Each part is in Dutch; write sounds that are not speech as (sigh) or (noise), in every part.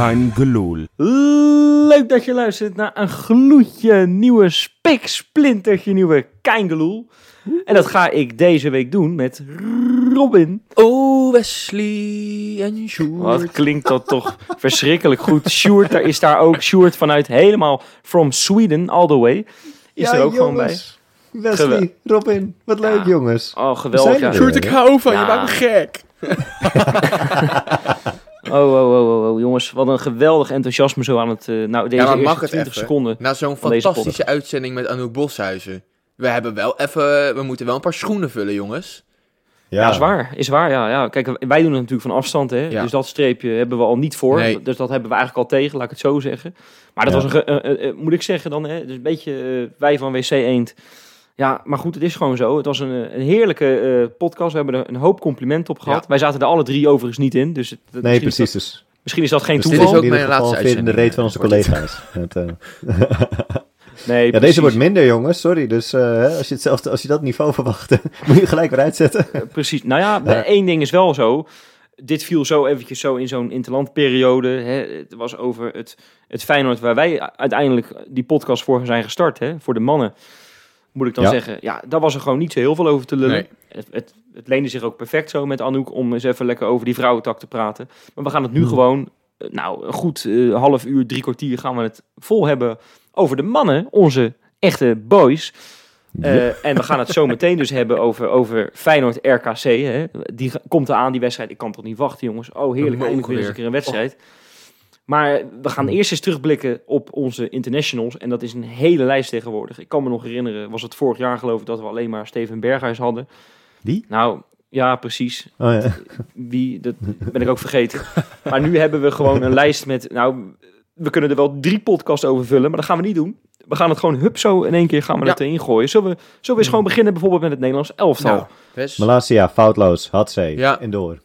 Kein. Leuk dat je luistert naar een gloedje nieuwe spiksplintertje nieuwe Keingeloel. En dat ga ik deze week doen met Robin. Oh, Wesley en Sjoerd. Wat klinkt dat toch verschrikkelijk goed. Sjoerd, daar is daar ook. Sjoerd vanuit helemaal from Sweden all the way. Is er ook gewoon bij. Wesley, Gewel- Robin, wat leuk Ja. jongens. Oh, We geweldig. zijn Ja. er Sjoerd, ik hou van je, Ja. maakt me gek. (laughs) Oh, oh, oh, oh, oh, jongens. Wat een geweldig enthousiasme zo aan het... eh, nou, deze Ja, maar eerste mag het 20 even? seconden. Na zo'n fantastische uitzending met Anouk Boshuizen. We hebben wel even, we moeten wel een paar schoenen vullen, jongens. Ja, is waar. Is waar, ja. ja. Kijk, wij doen het natuurlijk van afstand, hè. Ja. Dus dat streepje hebben we al niet voor. Nee. Dus dat hebben we eigenlijk al tegen, laat ik het zo zeggen. Maar dat Ja. was een, eh, eh, eh, moet ik zeggen dan, hè. Dus een beetje eh, wij van WC Eend. Ja, maar goed, het is gewoon zo. Het was een, een heerlijke eh, podcast. We hebben er een hoop complimenten op gehad. Ja. Wij zaten er alle drie overigens niet in. Dus het, het- Nee, misschien is precies. dat- Dus, misschien is dat geen dus dit dit toeval. is ook in mijn laatste weer in de reet van onze uitzending, eh, collega's. Het, eh, (laughs) Nee, ja, precies. deze wordt minder jongens, sorry. Dus eh, hè, als, je hetzelfde, als je dat niveau verwacht, (laughs) moet je gelijk weer uitzetten. Precies. Nou ja, Ja. één ding is wel zo. Dit viel zo eventjes zo in zo'n interlandperiode. Hè. Het was over het, het Feyenoord waar wij uiteindelijk die podcast voor zijn gestart. Hè. Voor de mannen, moet ik dan Ja. zeggen. Ja, daar was er gewoon niet zo heel veel over te lullen. Nee. Het, het, het leende zich ook perfect zo met Anouk om eens even lekker over die vrouwentak te praten. Maar we gaan het nu Hmm. gewoon, eh, nou een goed eh, half uur, drie kwartier gaan we het vol hebben over de mannen. Onze echte boys. Eh, en we gaan het zo meteen dus hebben over, over Feyenoord RKC. Hè. Die komt eraan, die wedstrijd. Ik kan toch niet wachten, jongens. Oh, heerlijk. Eindelijk weer eens een keer een wedstrijd. Maar we gaan eerst eens terugblikken op onze internationals. En dat is een hele lijst tegenwoordig. Ik kan me nog herinneren, was het vorig jaar geloof ik, dat we alleen maar Steven Berghuis hadden. Wie? Nou, ja, precies. Oh, ja. Wie, dat ben ik ook vergeten. Maar nu hebben we gewoon een lijst met, nou, we kunnen er wel drie podcasts over vullen, maar dat gaan we niet doen. We gaan het gewoon hup zo in één keer gaan we Ja. het erin gooien. Zullen we, zullen we eens gewoon beginnen bijvoorbeeld met het Nederlands elftal? Nou, Wes, Malasia, foutloos, had ze. Ja. En door.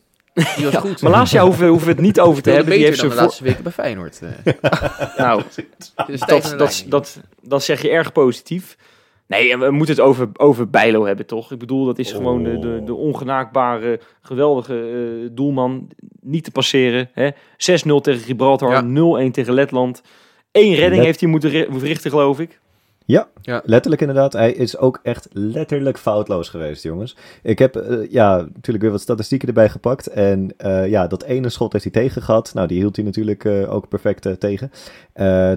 Die was goed. Malasia hoeven, we- hoeven we het niet over te hebben. Die beter heeft dan ze de voor... laatste weken bij Feyenoord. eh. (laughs) Nou, Dus (laughs) dat, dat, dat, dat zeg je erg positief. Nee, en we moeten het over, over Bijlo hebben, toch? Ik bedoel, dat is gewoon de, de, de ongenaakbare, geweldige eh, doelman. Niet te passeren. hè. 6-0 tegen Gibraltar, Ja. 0-1 tegen Letland. Eén redding Let- heeft hij moeten ri- verrichten, geloof ik. Ja, Ja. letterlijk inderdaad. Hij is ook echt letterlijk foutloos geweest, jongens. Ik heb eh, ja, natuurlijk weer wat statistieken erbij gepakt. En eh, ja, dat ene schot heeft hij tegen gehad. Nou, die hield hij natuurlijk eh, ook perfect tegen.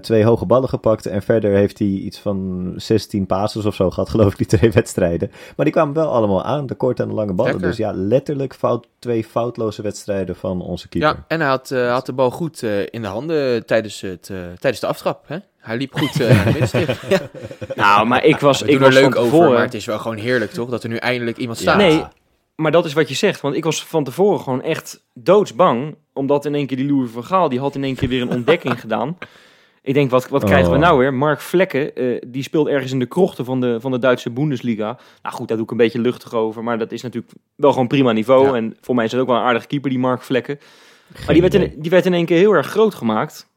Twee hoge ballen gepakt. En verder heeft hij iets van 16 passes of zo gehad, (laughs) geloof ik, die twee wedstrijden. Maar die kwamen wel allemaal aan, de korte en de lange ballen. Lekker. Dus ja, letterlijk fout, twee foutloze wedstrijden van onze keeper. Ja, en hij had, had de bal goed in de handen tijdens, het, tijdens de aftrap. Hè? Hij liep goed eh. Ja, (laughs) Nou, maar ik was, ik was er leuk van over, tevoren... maar het is wel gewoon heerlijk, toch? Dat er nu eindelijk iemand Ja. staat. Nee, maar dat is wat je zegt. Want ik was van tevoren gewoon echt doodsbang. Omdat in één keer die Louis van Gaal, die had in één keer weer een ontdekking (laughs) gedaan. Ik denk, wat, wat krijgen we Oh. nou weer? Mark Vlekken, eh, die speelt ergens in de krochten van de, van de Duitse Bundesliga. Nou goed, daar doe ik een beetje luchtig over. Maar dat is natuurlijk wel gewoon prima niveau. Ja. En voor mij is het ook wel een aardige keeper, die Mark Vlekken. Maar die werd, in, die werd in één keer heel erg groot gemaakt.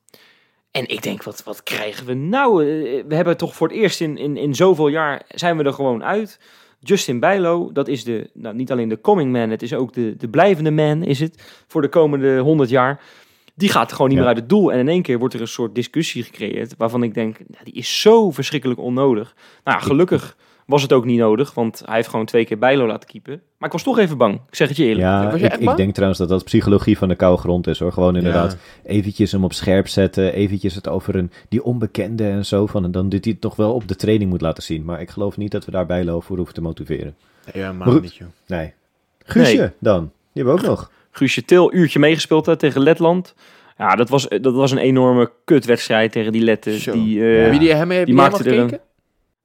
En ik denk, wat, wat krijgen we nou? Eh, We hebben toch voor het eerst in, in, in zoveel jaar zijn we er gewoon uit. Justin Bijlo, dat is de, nou, niet alleen de coming man, het is ook de, de blijvende man, is het, voor de komende 100 jaar. Die gaat gewoon niet Ja. meer uit het doel. En in één keer wordt er een soort discussie gecreëerd, waarvan ik denk, nou, die is zo verschrikkelijk onnodig. Nou, gelukkig was het ook niet nodig, want hij heeft gewoon twee keer Bijlo laten keepen. Maar ik was toch even bang, ik zeg het je eerlijk. Ja, Was je ik, echt ik bang? denk trouwens dat dat psychologie van de koude grond is hoor. Gewoon inderdaad eventjes hem op scherp zetten. Eventjes het over een, die onbekende en zo. Van, en dan dit hij het toch wel op de training moet laten zien. Maar ik geloof niet dat we daar Bijlo voor hoeven te motiveren. Ja, maar niet, joh. Nee. Guusje Nee. dan. Die hebben we ook nog. (laughs) Guusje Til, uurtje meegespeeld hè, tegen Letland. Ja, dat was, dat was een enorme kutwedstrijd tegen die Letten. Zo. Die, eh, Heb je die, hem, heb je maakte er een-?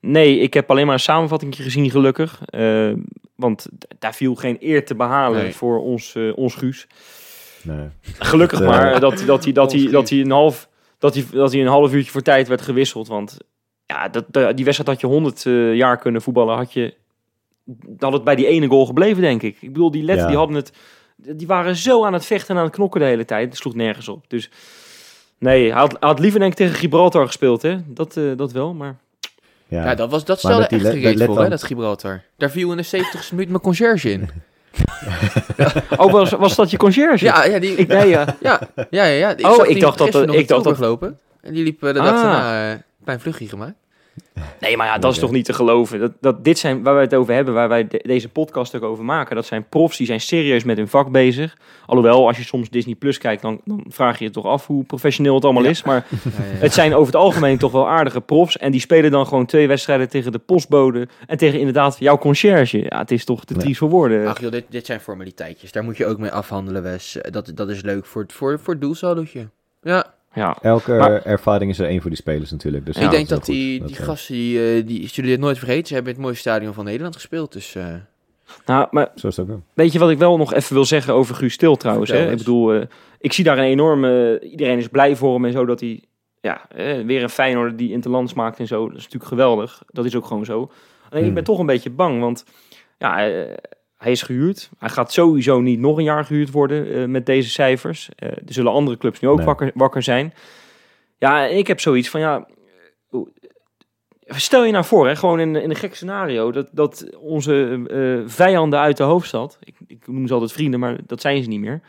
Nee, ik heb alleen maar een samenvatting gezien, gelukkig. Eh, want daar viel geen eer te behalen Nee. voor ons, eh, ons Guus. Nee. Gelukkig Eh, maar dat, dat, hij, dat, hij, dat, hij een half, dat, hij, dat hij een half uurtje voor tijd werd gewisseld. Want ja, dat, die wedstrijd had je 100 eh, jaar kunnen voetballen. Had, je, had het bij die ene goal gebleven, denk ik. Ik bedoel, die Letten Ja. die hadden het... Die waren zo aan het vechten en aan het knokken de hele tijd. Het sloeg nergens op. Dus nee, hij had, hij had liever denk ik tegen Gibraltar gespeeld, hè. Dat, eh, dat wel, maar... Ja. Ja, dat, was, dat stelde die echt Le- gereed voor, hè, dat Gibraltar. Daar viel in de 70ste minuut mijn conciërge in. (laughs) Oh, was, was dat je conciërge? Ja, ja, die, Ik, nee, ja. ja, ja, ja, ja. Oh, zag ik dacht dat- ik dacht dat- lopen. En die liep de Ah. dag daarna eh, een klein vluchtje gemaakt. Nee, maar ja, dat is toch niet te geloven. Dat, dat dit zijn waar wij het over hebben, waar wij de- deze podcast ook over maken. Dat zijn profs die zijn serieus met hun vak bezig. Alhoewel, als je soms Disney Plus kijkt, dan, dan vraag je je toch af hoe professioneel het allemaal Ja. is. Maar (laughs) Ja, ja, ja. het zijn over het algemeen toch wel aardige profs. En die spelen dan gewoon twee wedstrijden tegen de postbode. En tegen inderdaad jouw conciërge. Ja, het is toch te triest voor woorden. Ach joh, dit, dit zijn formaliteitjes. Daar moet je ook mee afhandelen, Wes. Dat, dat is leuk voor het, voor, voor het. Ja, Ja, Elke Maar- ervaring is er één voor die spelers natuurlijk. Dus ik ja, denk dat die, die eh, gasten, die, eh, die zullen dit nooit vergeten. Ze hebben in het mooiste stadion van Nederland gespeeld. Dus eh, nou, maar Zo is het ook wel. Weet je wat ik wel nog even wil zeggen over Guus Stil trouwens? Hè? Ik bedoel, eh, ik zie daar een enorme... iedereen is blij voor hem en zo dat hij... Ja, eh, weer een Feyenoord die interlands maakt en zo. Dat is natuurlijk geweldig. Dat is ook gewoon zo. Alleen ik Hmm. ben toch een beetje bang, want... Ja, eh, hij is gehuurd. Hij gaat sowieso niet nog een jaar gehuurd worden eh, met deze cijfers. Eh, er zullen andere clubs nu ook Nee. wakker, wakker zijn. Ja, ik heb zoiets van, ja... Stel je nou voor, hè, gewoon in, in een gek scenario, dat, dat onze eh, vijanden uit de hoofdstad, ik, ik noem ze altijd vrienden, maar dat zijn ze niet meer.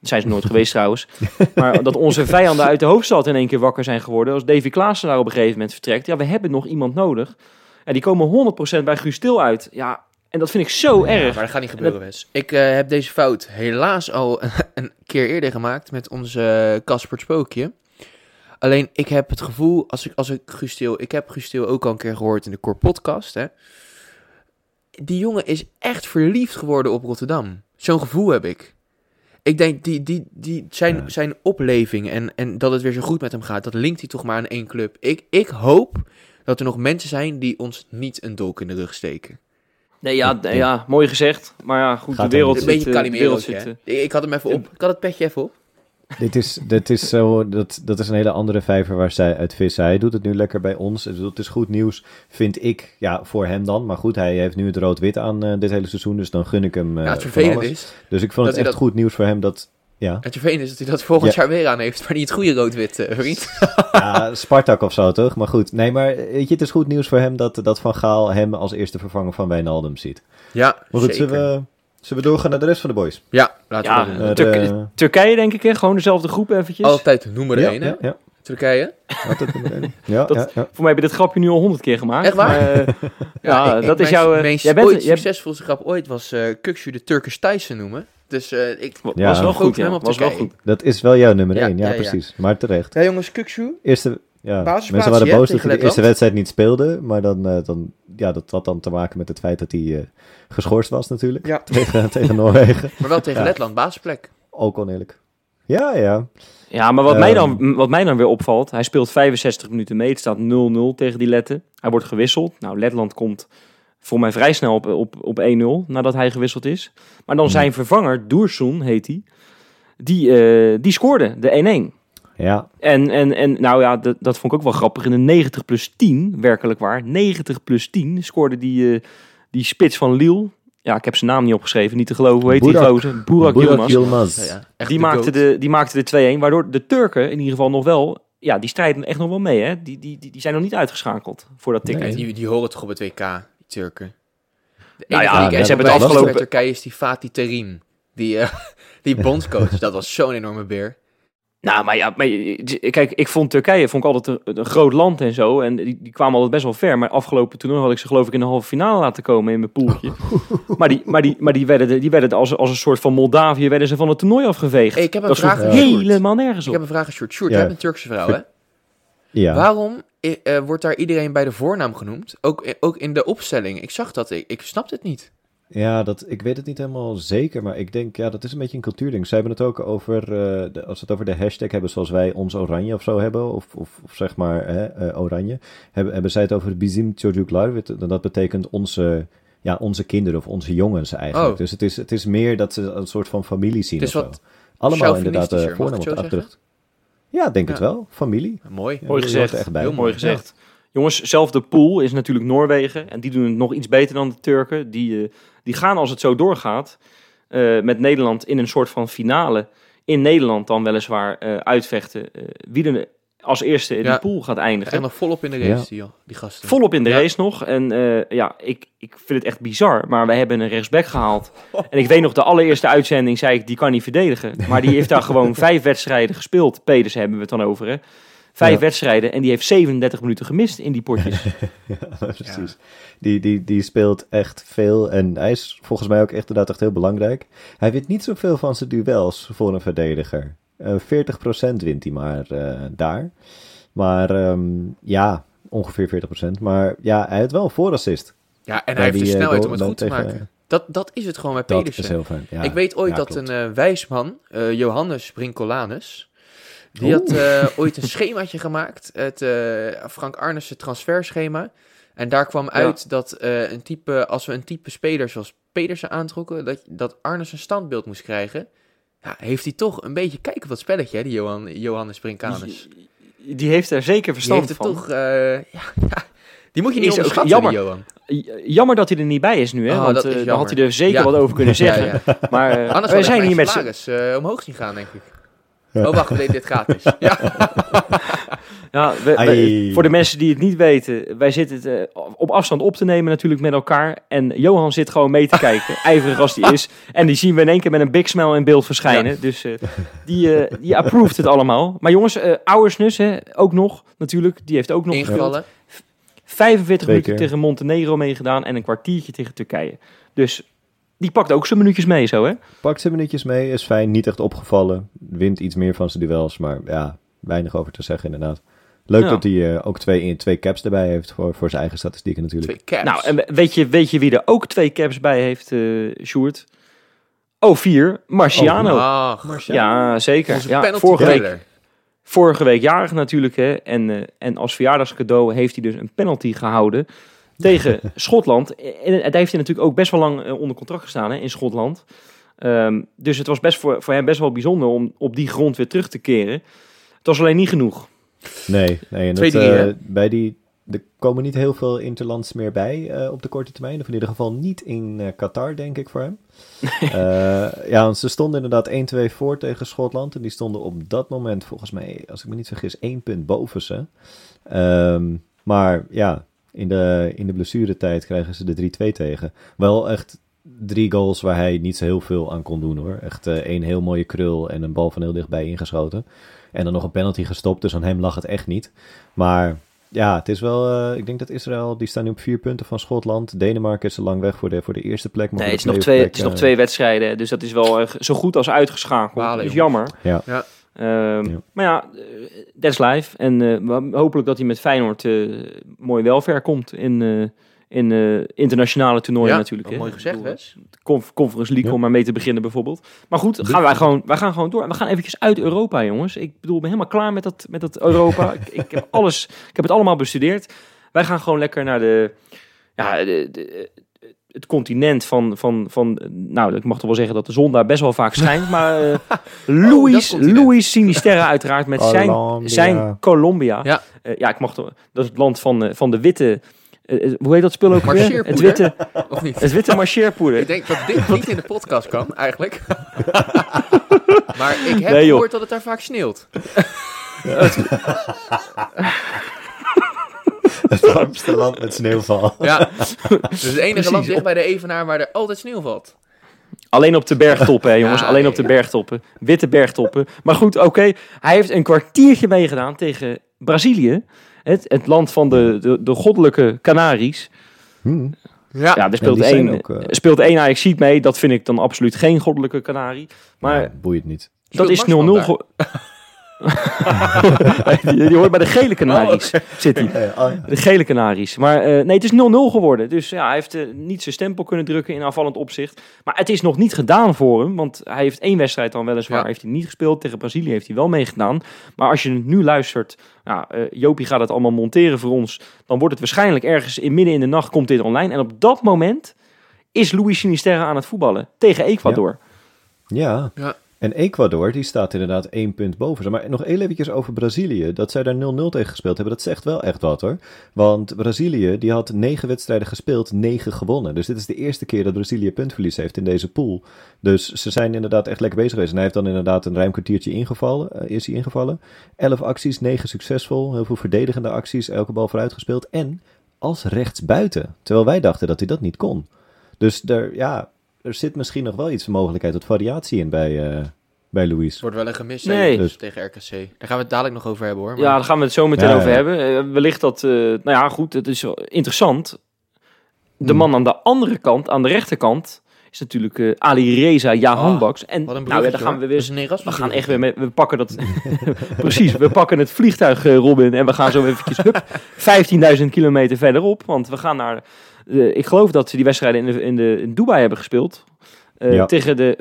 Dat zijn ze nooit (laughs) geweest trouwens. Maar dat onze vijanden uit de hoofdstad in één keer wakker zijn geworden. Als Davy Klaassen daar op een gegeven moment vertrekt. Ja, we hebben nog iemand nodig. En die komen 100% bij Guus Til uit. Ja, en dat vind ik zo ja, erg. maar dat gaat niet gebeuren, Wes. Ik eh, heb deze fout helaas al (laughs) een keer eerder gemaakt met onze Casper Spookje. Alleen ik heb het gevoel, als ik, als ik Gusteel, ik heb Gusteel ook al een keer gehoord in de Core Podcast, hè. Die jongen is echt verliefd geworden op Rotterdam. Zo'n gevoel heb ik. Ik denk, die, die, die, zijn, Ja. zijn opleving en, en dat het weer zo goed met hem gaat, dat linkt hij toch maar aan één club. Ik, ik hoop dat er nog mensen zijn die ons niet een dolk in de rug steken. Nee, ja, ja, mooi gezegd. Maar ja, goed, Gaat de wereld Een zit... beetje eh, Calimero, eh, Ik had hem even op. Ik had het petje even op. Dit is, dit is zo, dat, dat is een hele andere vijver waar zij uit vissen. Hij doet het nu lekker bij ons. Ik bedoel, Het is goed nieuws, vind ik. Ja, voor hem dan. Maar goed, hij heeft nu het rood-wit aan eh, dit hele seizoen. Dus dan gun ik hem eh, ja, het alles. is, Dus ik vond dat het echt goed nieuws voor hem dat... Ja, het vervelende is dat hij dat volgend Ja. jaar weer aan heeft, maar niet het goede rood-wit, eh, vriend. (laughs) ja, Spartak of zo toch? Maar goed, nee, maar weet je, het is goed nieuws voor hem dat, dat Van Gaal hem als eerste vervanger van Wijnaldum ziet. Ja, Maar goed, zeker. zullen we, zullen we doorgaan naar de rest van de boys? Ja, laten Ja, we Eh, doen. Turk- de- Turkije denk ik, hè? Gewoon dezelfde groep eventjes. Altijd nummer ja, 1, hè? ja, ja, Turkije. altijd nummer één. (laughs) Ja, Dat- ja, ja. Voor mij heb je dit grapje nu al honderd keer gemaakt. Echt waar? maar, eh, (laughs) ja, dat is jouw... eh, Mijn jij bent, ooit jij succesvolste grap ooit was eh Kukshu de Turkish Tyson noemen. Dus eh, ik... was wel goed, ja. Was wel goed. Dat is wel jouw nummer Ja, 1, ja, ja, ja. precies. Maar terecht. Ja, jongens, Kukshu. Eerste, ja, mensen waren boos dat hij de eerste wedstrijd niet speelde. Maar dan, eh, dan, ja, dat had dan te maken met het feit dat hij eh, geschorst was natuurlijk. Ja, (laughs) Tegen, tegen Noorwegen. maar wel tegen Ja. Letland, basisplek. Ook oneerlijk. Ja, ja. Ja, maar wat, mij Ehm. dan, wat mij dan weer opvalt, hij speelt 65 minuten mee. Het staat 0-0 tegen die Letten. Hij wordt gewisseld. Nou, Letland komt voor mij vrij snel op, op, op 1-0 nadat hij gewisseld is. Maar dan Hmm. zijn vervanger, Doersoen heet hij, die, eh, die scoorde de 1-1. Ja, En, en, en nou ja, dat, dat vond ik ook wel grappig. In de 90 plus 10, werkelijk waar, 90 plus 10 scoorde die, eh, die spits van Lille. Ja, ik heb zijn naam niet opgeschreven, niet te geloven. Hoe heet die gozer? Burak Burak Yilmaz. Yilmaz. Ja, ja. Die de maakte, de, die maakte de 2-1, waardoor de Turken in ieder geval nog wel... Ja, die strijden echt nog wel mee, hè. Die, die, die, die zijn nog niet uitgeschakeld voor dat ticket. Nee, die, die horen toch op het WK, Turken. De Nou ja, die ik ze hebben het afgelopen- Turkije is die Fatih Terim. Die, eh, (laughs) die bondscoach, dat was zo'n enorme beer. Nou, maar ja, maar, je- kijk, ik vond Turkije vond ik altijd een, een groot land en zo. En die, die kwamen altijd best wel ver. Maar afgelopen toernooi had ik ze geloof ik in de halve finale laten komen in mijn poeltje. (laughs) maar die, maar die, maar die werden, die werden als, als een soort van Moldavië werden ze van het toernooi afgeveegd. Hey, ik heb een dat vraag helemaal nergens Ik op. heb een vraag aan Sjoerd. Sjoerd, Ja. jij bent een Turkse vrouw, hè? ja. Waarom eh, wordt daar iedereen bij de voornaam genoemd? Ook, eh, ook in de opstelling. Ik zag dat, ik, ik snap het niet. Ja, dat, ik weet het niet helemaal zeker, maar ik denk, ja, dat is een beetje een cultuurding. Ze hebben het ook over, eh, de, als ze het over de hashtag hebben zoals wij ons oranje of zo hebben, of, of, of zeg maar hè, oranje, hebben, hebben zij het over bizim. Wat- Dat betekent onze, ja, onze kinderen of onze jongens eigenlijk. Oh. Dus het is, het is meer dat ze een soort van familie zien Het is of wat zo. Allemaal inderdaad de voornaam op de Ja, denk het wel. Familie. Mooi. Ja, Mooi gezegd. echt bij. Heel Mooi gezegd. Jongens, zelfde pool is natuurlijk Noorwegen. En die doen het nog iets beter dan de Turken. Die, eh, die gaan als het zo doorgaat eh, met Nederland in een soort van finale. In Nederland dan weliswaar eh, uitvechten. eh, wie er als eerste in Ja. die pool gaat eindigen. En nog volop in de race, Ja. die, die gasten. Volop in de Ja. race nog. En eh, ja, ik, ik vind het echt bizar. Maar wij hebben een rechtsback gehaald. (laughs) En ik weet nog, de allereerste uitzending zei ik, die kan niet verdedigen. Maar die heeft daar (laughs) gewoon vijf wedstrijden gespeeld. Pedersen hebben we het dan over, hè. Vijf Ja. wedstrijden en die heeft 37 minuten gemist in die potjes. (laughs) Ja, precies. Die, die, die speelt echt veel en hij is volgens mij ook echt, inderdaad echt heel belangrijk. Hij wint niet zoveel van zijn duels voor een verdediger. Eh 40% wint hij maar eh, daar. Maar ehm, ja, ongeveer 40%. Maar ja, hij heeft wel een voorassist. Ja, en Bij hij heeft de die, eh, snelheid om het goed te maken. Dat, dat is het gewoon met Dat Pedersen. is heel fijn. Ja, ik weet ooit ja, dat klopt. een eh, wijsman, eh, Johannes Brincolanus, die Oeh. had eh, ooit een (laughs) schemaatje gemaakt, het eh, Frank Arnissen transferschema. En daar kwam uit dat eh, een type, als we een type speler zoals Pedersen aantrokken, dat, dat Arnes een standbeeld moest krijgen. Ja, heeft hij toch een beetje kijken op dat spelletje, hè, die Johan, Johannes Brincanus. Die, die heeft er zeker Die verstand heeft het van. toch, eh, ja, ja, die moet je niet onderschatten, jammer. die Johan. Jammer dat hij er niet bij is nu, hè? Oh, want is eh, dan had hij er zeker Ja. wat over kunnen zeggen. Ja, ja. (laughs) Maar eh, Anders wij had zijn hier met z'n... salaris eh, omhoog zien gaan, denk ik. Ja. Oh, wacht, we deden dit gratis. (laughs) Ja. Ja, we- we- Ai. voor de mensen die het niet weten, wij zitten het eh, op afstand op te nemen natuurlijk met elkaar. En Johan zit gewoon mee te (laughs) kijken, ijverig als die is. En die zien we in één keer met een big smile in beeld verschijnen. Dus eh, die, eh die approved het allemaal. Maar jongens, eh Auersnus, hè, ook nog natuurlijk, die heeft ook nog. Ingevallen. 45 Twee minuten keer. tegen Montenegro meegedaan en een kwartiertje tegen Turkije. Dus die pakt ook zijn minuutjes mee zo, hè? Pakt zijn minuutjes mee, is fijn, niet echt opgevallen. Wint iets meer van zijn duels, maar ja, weinig over te zeggen inderdaad. Leuk Ja. dat hij eh, ook twee, twee caps erbij heeft voor, voor zijn eigen statistieken natuurlijk. Twee caps. Nou, en weet je, weet je wie er ook twee caps bij heeft, eh Sjoerd? Oh, vier. Marciano. Ach, ja, zeker. onze Ja, penalty vorige, week, vorige week jarig natuurlijk. Hè? En, eh, en als verjaardagscadeau heeft hij dus een penalty gehouden (laughs) tegen Schotland. En het heeft hij natuurlijk ook best wel lang onder contract gestaan hè, in Schotland. Ehm, dus het was best voor, voor hem best wel bijzonder om op die grond weer terug te keren. Het was alleen niet genoeg. Nee, nee en Twee dingen, eh, bij die, er komen niet heel veel interlands meer bij eh, op de korte termijn. Of in ieder geval niet in eh, Qatar, denk ik, voor hem. (laughs) Ja, want ze stonden inderdaad 1-2 voor tegen Schotland. En die stonden op dat moment, volgens mij, als ik me niet vergis, één punt boven ze. Ehm, maar ja, in de, in de blessuretijd krijgen ze de 3-2 tegen. Wel echt drie goals waar hij niet zo heel veel aan kon doen hoor. Echt één heel mooie krul en een bal van heel dichtbij ingeschoten. En dan nog een penalty gestopt, dus aan hem lag het echt niet. Maar ja, het is wel. eh, ik denk dat Israël, die staan nu op vier punten van Schotland. Denemarken is er lang weg voor de, voor de eerste plek. maar Nee, het is, nog twee, tweede het is nog twee wedstrijden. Dus dat is wel eh, zo goed als uitgeschakeld. Balen, Dat is jammer. Ja. Ja. Ehm, Ja. Maar ja, eh, that's life. En eh, hopelijk dat hij met Feyenoord eh, mooi wel ver komt in, eh, in eh, internationale toernooien Ja, natuurlijk. wat hè. mooi gezegd, Wes. Conf- Conference League Ja. om maar mee te beginnen bijvoorbeeld. Maar goed, gaan wij, gewoon, wij gaan gewoon door. We gaan eventjes uit Europa, jongens. Ik bedoel, ik ben helemaal klaar met dat, met dat Europa. (laughs) ik, ik, heb alles, ik heb het allemaal bestudeerd. Wij gaan gewoon lekker naar de... Ja, de, de- het continent van, van, van... Nou, ik mag toch wel zeggen dat de zon daar best wel vaak schijnt. (laughs) Maar eh Louis, Sinisterra uiteraard met zijn, Colombia. zijn Colombia. Ja. Eh, ja, ik mag toch... Dat is het land van, eh, van de witte... eh, eh, hoe heet dat spul ook weer? Het witte, (laughs) Of niet? het witte marcheerpoeder. Ik denk dat dit niet in de podcast kan, eigenlijk. (laughs) maar ik heb Nee, gehoord dat het daar vaak sneeuwt. (laughs) Het warmste land met sneeuwval. Ja. Dus het enige Precies, land dicht bij de Evenaar waar er altijd sneeuw valt. Alleen op de bergtoppen, hè, jongens. Ja, Alleen nee, op de ja. bergtoppen. Witte bergtoppen. Maar goed, oké. Hij heeft een kwartiertje meegedaan tegen Brazilië. Het, het land van de, de, de goddelijke Canaries. Hm. Ja. Ja, er speelt één, ook, eh, speelt één Ajaxiet mee. Dat vind ik dan absoluut geen goddelijke Canarie. Maar Ja, boeit niet. dat is 0-0 Speelt Marsman ge- (laughs) die, die hoort bij de gele Canaries. Zit hij. Oh ja. De gele Canaries. Maar eh, nee, het is 0-0 geworden. Dus ja, hij heeft eh, niet zijn stempel kunnen drukken in aanvallend opzicht. Maar het is nog niet gedaan voor hem. Want hij heeft één wedstrijd dan weliswaar Ja. heeft hij niet gespeeld. Tegen Brazilië heeft hij wel meegedaan. Maar als je nu luistert, eh, Jopie gaat het allemaal monteren voor ons. Dan wordt het waarschijnlijk ergens in midden in de nacht komt dit online. En op dat moment is Louis Sinisterra aan het voetballen tegen Ecuador. Ja, Ja. En Ecuador, die staat inderdaad één punt boven ze. Maar nog heel eventjes over Brazilië. Dat zij daar 0-0 tegen gespeeld hebben, dat zegt wel echt wat hoor. Want Brazilië, die had negen wedstrijden gespeeld, negen gewonnen. Dus dit is de eerste keer dat Brazilië puntverlies heeft in deze pool. Dus ze zijn inderdaad echt lekker bezig geweest. En hij heeft dan inderdaad een ruim kwartiertje ingevallen, uh, is hij ingevallen. Elf acties, negen succesvol. Heel veel verdedigende acties, elke bal vooruit gespeeld. En als rechtsbuiten. Terwijl wij dachten dat hij dat niet kon. Dus er, ja, er zit misschien nog wel iets mogelijkheid tot variatie in bij, uh, bij Louis. Het wordt wel een gemis Nee. dus tegen RKC. Daar gaan we het dadelijk nog over hebben hoor. Maar Ja, daar gaan we het zo meteen Ja, over ja. hebben. Eh, wellicht dat, eh, nou ja, goed, het is interessant. De Hmm. man aan de andere kant, aan de rechterkant, is natuurlijk eh, Ali Reza Jahanbaks. en Wat een nou ja, dan gaan we Dat is weer... een Erasmus We gaan echt weer met, we pakken dat, (laughs) precies, we pakken het vliegtuig, eh, Robin, en we gaan zo eventjes, hup, (laughs) 15.000 kilometer verderop, want we gaan naar, eh, ik geloof dat ze die wedstrijden in, de, in, de, in Dubai hebben gespeeld, eh, Ja. tegen de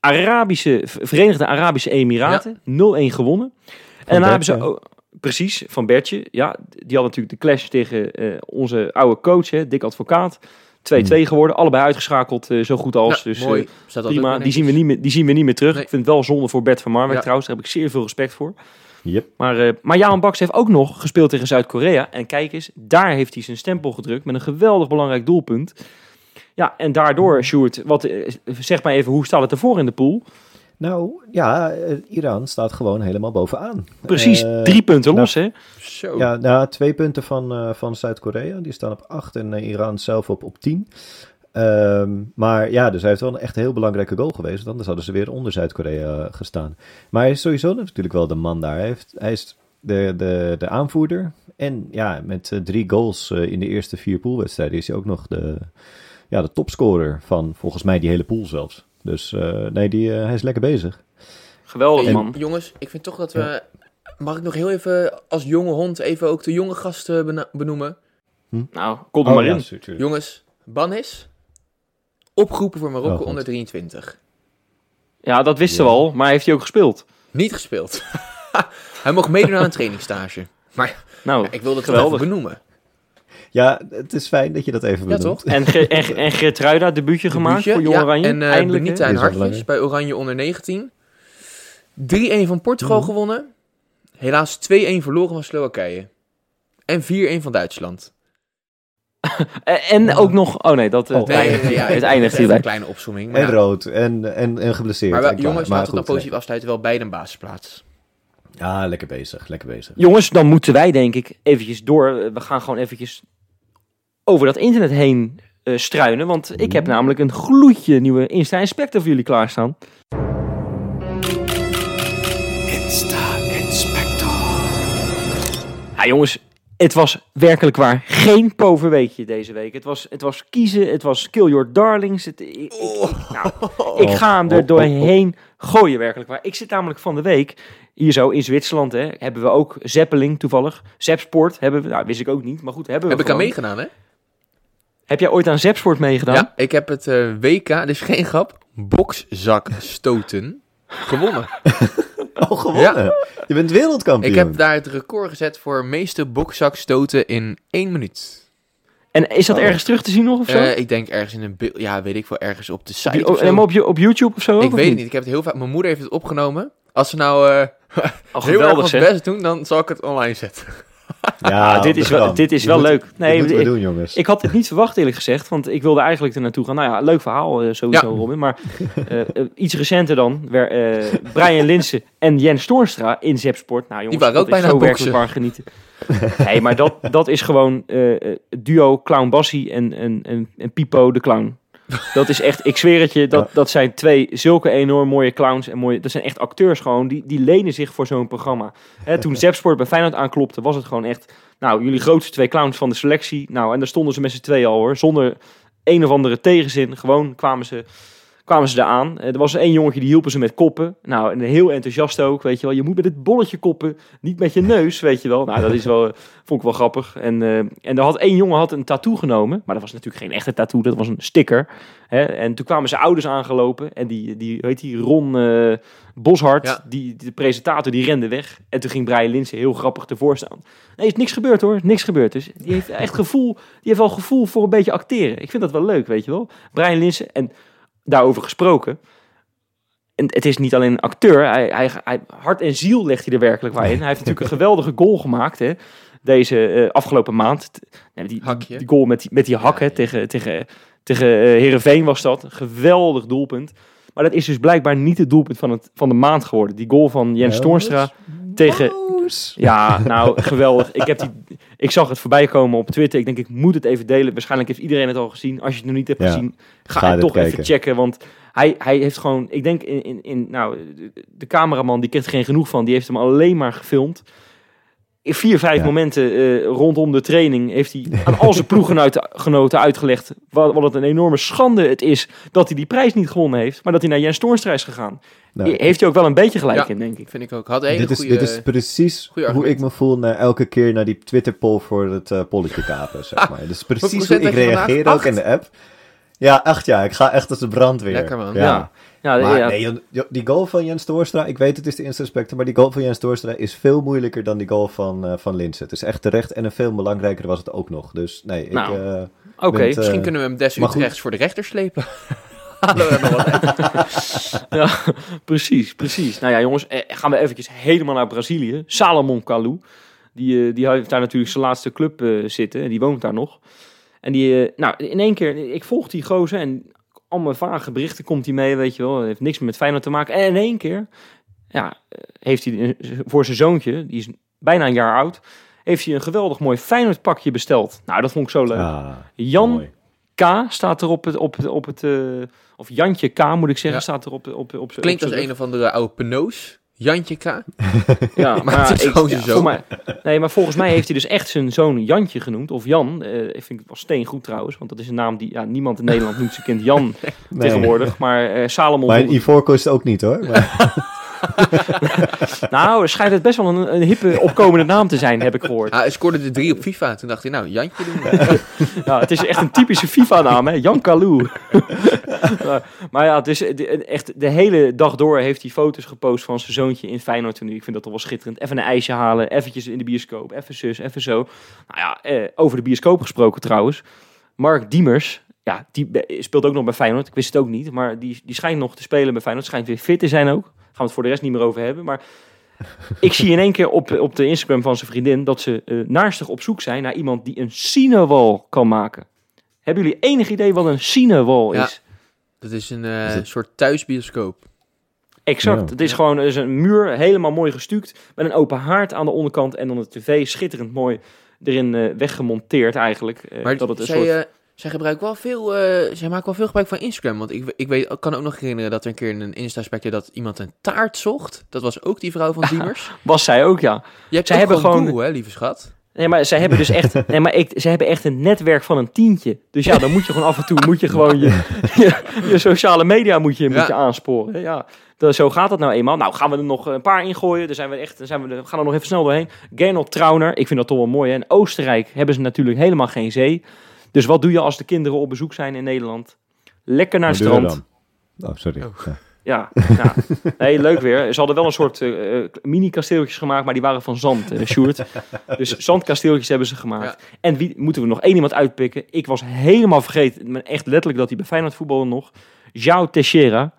Arabische, Verenigde Arabische Emiraten, 0-1 gewonnen. En daarna hebben ze ook, precies, van Bertje, ja, die had natuurlijk de clash tegen eh, onze oude coach, hè, Dick Advocaat. 2-2 geworden, allebei uitgeschakeld, eh, zo goed als. Ja, dus, mooi. eh, Staat dat Prima, die zien, we niet meer, die zien we niet meer terug. Nee. Ik vind het wel zonde voor Bert van Marwijk Ja. trouwens. Daar heb ik zeer veel respect voor. Yep. Maar, eh maar Jaan Baks heeft ook nog gespeeld tegen Zuid-Korea. En kijk eens, daar heeft hij zijn stempel gedrukt met een geweldig belangrijk doelpunt. Ja, en daardoor, Sjoerd, wat, zeg maar even, hoe staat het ervoor in de pool? Nou, ja, eh, Iran staat gewoon helemaal bovenaan. Precies, Eh, drie punten nou, los, hè? Zo. Ja, nou, twee punten van, eh, van Zuid-Korea. Die staan op 8 en Iran zelf op, op 10. Ehm, maar ja, dus hij heeft wel een echt heel belangrijke goal geweest. want Anders hadden ze weer onder Zuid-Korea gestaan. Maar hij is sowieso natuurlijk wel de man daar. Hij, heeft, hij is de, de, de aanvoerder. En ja, met drie goals in de eerste vier poolwedstrijden is hij ook nog de, ja, de topscorer van volgens mij die hele pool zelfs. Dus eh, nee, die, eh, hij is lekker bezig. Geweldig, Hey, man. Jongens, ik vind toch dat we... Mag ik nog heel even als jonge hond even ook de jonge gasten benoemen? Nou, kom er maar ja, in. tuurlijk. Jongens, Bannis, opgeroepen voor Marokko Oh, onder 23. Ja, dat wisten we Ja. al, maar heeft hij ook gespeeld? Niet gespeeld. (laughs) Hij mocht meedoen aan een trainingstage. Maar Nou, ja, ik wilde het wel geweldig. even benoemen. Ja, het is fijn dat je dat even Ja, benoemt. toch? En, Ge- en, Ge- en Gertruida, debuutje gemaakt voor Jong ja, Oranje. En eh Eindelijk, Benita en Hartjes bij Oranje onder 19. 3-1 van Portugal Mhm. gewonnen. Helaas 2-1 verloren van Slowakije. En 4-1 van Duitsland. (laughs) Eh, En ook nog... Oh nee, dat, eh, Oh, het nee, eindigt, ja, het eindigt Een hierbij. kleine opzomming. Maar, En ja. rood en, en, en geblesseerd. maar wel, en jongens, Maar laten we dan positief afsluiten. Wel bij de basisplaats. nee. Ja, lekker bezig, lekker bezig. Jongens, dan moeten wij denk ik eventjes door. We gaan gewoon eventjes over dat internet heen eh, struinen. Want ik heb namelijk een gloedje nieuwe Insta Inspector voor jullie klaarstaan. Ja jongens, het was werkelijk waar geen poverweekje deze week. Het was, het was kiezen, het was kill your darlings. Het, ik, ik- nou, ik ga hem er oh, doorheen gooien, werkelijk waar. Ik zit namelijk van de week hier zo in Zwitserland. Hè, hebben we ook Zeppeling toevallig. Zepsport hebben we, nou wist ik ook niet, maar goed, hebben we Heb ik aan meegedaan, hè? Heb jij ooit aan Zepsport meegedaan? Ja, ik heb het eh, WK, dit is geen grap, bokszak stoten (laughs) gewonnen. (laughs) Oh, gewonnen. Je bent wereldkampioen. Ik heb daar het record gezet voor meeste bokszak stoten in één minuut. En is dat Oh. ergens terug te zien nog of zo? Eh, ik denk ergens in een beeld, ja, weet ik wel, ergens op de Op site zo. en op, je, op YouTube of zo? Ik of weet het niet, ik heb het heel vaak, mijn moeder heeft het opgenomen. Als ze nou eh, (laughs) Oh, heel erg ons best doen, dan zal ik het online zetten. Ja, dit is wel, dit is wel moet- leuk. dit Nee, we ik, doen, jongens. ik had het niet verwacht eerlijk gezegd, want ik wilde eigenlijk er naartoe gaan. Nou ja, leuk verhaal eh, sowieso Ja. Robin, maar eh, eh, iets recenter dan. Wer, eh, Brian Linsen en Jens Toornstra in Zepsport. Nou jongens, waren ook dat is bijna zo werkelijk waar genieten. nee, maar dat, dat is gewoon duo Clown Bassie en, en, en, en Pipo de Clown. Dat is echt, ik zweer het je, dat, Ja. dat zijn twee zulke enorm mooie clowns en mooie, dat zijn echt acteurs gewoon, die, die lenen zich voor zo'n programma. Hè, toen (laughs) Zepsport bij Feyenoord aanklopte, was het gewoon echt, nou, jullie grootste twee clowns van de selectie. Nou, en daar stonden ze met z'n tweeën al hoor, zonder een of andere tegenzin. Gewoon kwamen ze, kwamen ze eraan. Eh, Er was één jongetje die hielpen ze met koppen. Nou, en heel enthousiast ook, weet je wel. Je moet met het bolletje koppen, niet met je neus, weet je wel. Nou, dat is wel, eh, vond ik wel grappig. En, eh, en er had één jongen had een tattoo genomen, maar dat was natuurlijk geen echte tattoo, dat was een sticker. Hè? En toen kwamen zijn ouders aangelopen en die, die weet die, Ron eh Boshart, Ja. die, de presentator, die rende weg. En toen ging Brian Linsen heel grappig ervoor staan. Nee, is niks gebeurd hoor, niks gebeurd. Dus die heeft echt gevoel, die heeft wel gevoel voor een beetje acteren. Ik vind dat wel leuk, weet je wel. Brian Linsen, en daarover gesproken. en het is niet alleen een acteur. Hij, hij, hij, hart en ziel legt hij er werkelijk waar in. Hij heeft natuurlijk een (laughs) geweldige goal gemaakt, hè. Deze eh, afgelopen maand. Nee, die, die goal met die, met die hak, Ja, hè, ja. tegen, tegen, tegen eh, Heerenveen was dat. Geweldig doelpunt. Maar dat is dus blijkbaar niet het doelpunt van, het, van de maand geworden. Die goal van Jens Toornstra tegen... Boos. Ja, nou, geweldig. Ik, heb die, ik zag het voorbij komen op Twitter. Ik denk, ik moet het even delen. Waarschijnlijk heeft iedereen het al gezien. Als je het nog niet hebt Ja. gezien, ga, Ga het toch even checken. Want hij, hij heeft gewoon... Ik denk, in, in, in, nou, de, de cameraman, die kent er geen genoeg van. Die heeft hem alleen maar gefilmd. In vier, vijf Ja. momenten eh, rondom de training heeft hij aan al zijn (laughs) ploeggenoten uitgelegd wat, wat het een enorme schande het is dat hij die prijs niet gewonnen heeft, maar dat hij naar Jens Toornstra is gegaan. Nou, heeft hij ook wel een beetje gelijk Ja. in, denk ik. Vind ik ook. Had een dit, is, goede... dit is precies hoe ik me voel na elke keer naar die Twitter-poll voor het eh polletje kapen, zeg maar. Dus (laughs) precies hoe ik reageer ook in de app. Ja, echt ja. Ik ga echt als de brandweer. Lekker, man. Ja. Ja. Ja, Maar ja. nee, die goal van Jens Toornstra, ik weet het is de insta maar die goal van Jens Toornstra is veel moeilijker dan die goal van, eh van Linse. Het is echt terecht en een veel belangrijker was het ook nog. Dus nee, ik... Nou, eh, Oké. eh, Misschien kunnen we hem des. Utrechts voor de rechter slepen. (laughs) (laughs) Ja, precies, precies. Nou ja, jongens, eh, gaan we eventjes helemaal naar Brazilië. Salomon Kalou, die, die heeft daar natuurlijk zijn laatste club eh, zitten. En die woont daar nog. En die, nou, in één keer, ik volg die gozer en allemaal vage berichten komt hij mee, weet je wel. heeft niks meer met Feyenoord te maken. En in één keer, ja, eh, heeft hij voor zijn zoontje, die is bijna een jaar oud, heeft hij een geweldig mooi Feyenoord pakje besteld. Nou, dat vond ik zo leuk. ah, Jan mooi. K staat er op het, op, het- op het, eh, of Jantje K moet ik zeggen, Ja. staat er op, op, op, Klinkt op als een of andere oude penoos. Jantje K. (laughs) Ja, (laughs) Maar ik, ja, mij, nee, maar volgens mij heeft hij dus echt zijn zoon Jantje genoemd. Of Jan. Eh, ik vind het wel steengoed trouwens. Want dat is een naam die ja, niemand in Nederland noemt zijn kind Jan (laughs) Nee. tegenwoordig. Maar eh Salomon... Maar is het ook niet hoor. Maar, (laughs) nou, schijnt het best wel een, een hippe opkomende naam te zijn, heb ik gehoord. Hij scoorde de drie op FIFA. Toen dacht hij, nou, Jantje doen (laughs) het is echt een typische FIFA-naam, hè? Jan Kalou. maar, (laughs) maar ja, is de, echt de hele dag door heeft hij foto's gepost van zijn zoontje in Feyenoord. Ik vind dat toch wel schitterend. Even een ijsje halen, eventjes in de bioscoop, even zus, even zo. Nou ja, eh, over de bioscoop gesproken trouwens. Mark Diemers, ja, die speelt ook nog bij Feyenoord. Ik wist het ook niet, maar die, die schijnt nog te spelen bij Feyenoord. Schijnt weer fit te zijn ook. Gaan we het voor de rest niet meer over hebben. Maar (laughs) ik zie in één keer op, op de Instagram van zijn vriendin dat ze eh naarstig op zoek zijn naar iemand die een cinewall kan maken. Hebben jullie enig idee wat een cinewall Ja. is? Dat is een eh, Is het- soort thuisbioscoop. Exact. Ja. Het is Ja. gewoon is een muur, helemaal mooi gestuukt, met een open haard aan de onderkant en dan de tv schitterend mooi erin eh, weggemonteerd eigenlijk. Eh, Maar dat het een zij, soort... zij gebruiken wel veel, eh, zij maken wel veel gebruik van Instagram. Want ik, ik weet, kan ook nog herinneren dat er een keer in een Insta-spekje dat iemand een taart zocht. Dat was ook die vrouw van (laughs) Diemers. Was zij ook, ja. Je Zij hebben gewoon gewoon- Google, hè, lieve schat. Nee, maar zij hebben dus echt, (laughs) nee, maar ik, zij hebben echt een netwerk van een tientje. Dus ja, dan moet je gewoon af en toe moet je (laughs) gewoon je, je, je sociale media moet je, moet je aansporen. Ja, dat, zo gaat dat nou eenmaal. Nou, gaan we er nog een paar ingooien. Dan zijn we echt, dan zijn we, we gaan er nog even snel doorheen. Gernot Trauner, ik vind dat toch wel mooi. Hè? In Oostenrijk hebben ze natuurlijk helemaal geen zee. Dus wat doe je als de kinderen op bezoek zijn in Nederland? Lekker naar het strand. dan? Oh, sorry. Oh. Ja. Ja, ja. Nee, leuk weer. Ze hadden wel een soort eh, eh, mini-kasteeltjes gemaakt, maar die waren van zand, eh Sjoerd. Dus zandkasteeltjes hebben ze gemaakt. En wie moeten we nog één iemand uitpikken? Ik was helemaal vergeten, maar echt letterlijk dat hij bij Feyenoord voetbalde nog. João Teixeira.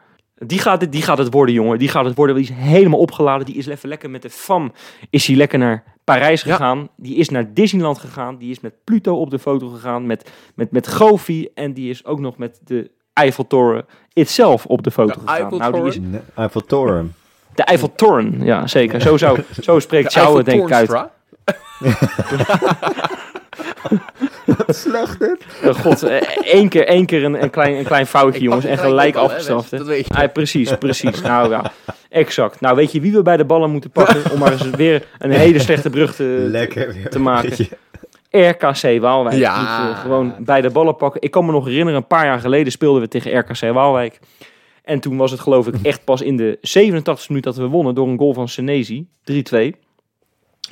Die gaat, het, die gaat het worden, jongen. Die gaat het worden. Die is helemaal opgeladen. Die is even lekker met de fam. Is hij lekker naar Parijs Ja. gegaan. Die is naar Disneyland gegaan. Die is met Pluto op de foto gegaan. Met, met, met Goofy. En die is ook nog met de Eiffeltoren itself op de foto De gegaan. Nou, die is Eiffeltoren? Nee, Eiffeltoren. de Eiffeltoren, ja zeker. Zo, zou, (laughs) zo spreekt De jou het denk ik uit. (laughs) Eiffeltoornstra. Slecht dit. Eh, God, eh, één keer, één keer een, een, klein, een klein foutje Ik jongens en gelijk afgestraft. hè. Dat weet je. Ah, precies, precies. Nou ja, exact. Nou weet je wie we bij de ballen moeten pakken om maar eens weer een hele slechte brug te, Lekker weer. te maken. RKC Waalwijk. Ja. We gewoon bij de ballen pakken. Ik kan me nog herinneren, een paar jaar geleden speelden we tegen RKC Waalwijk. En toen was het geloof ik echt pas in de 87 minuut dat we wonnen door een goal van Senesi. 3-2.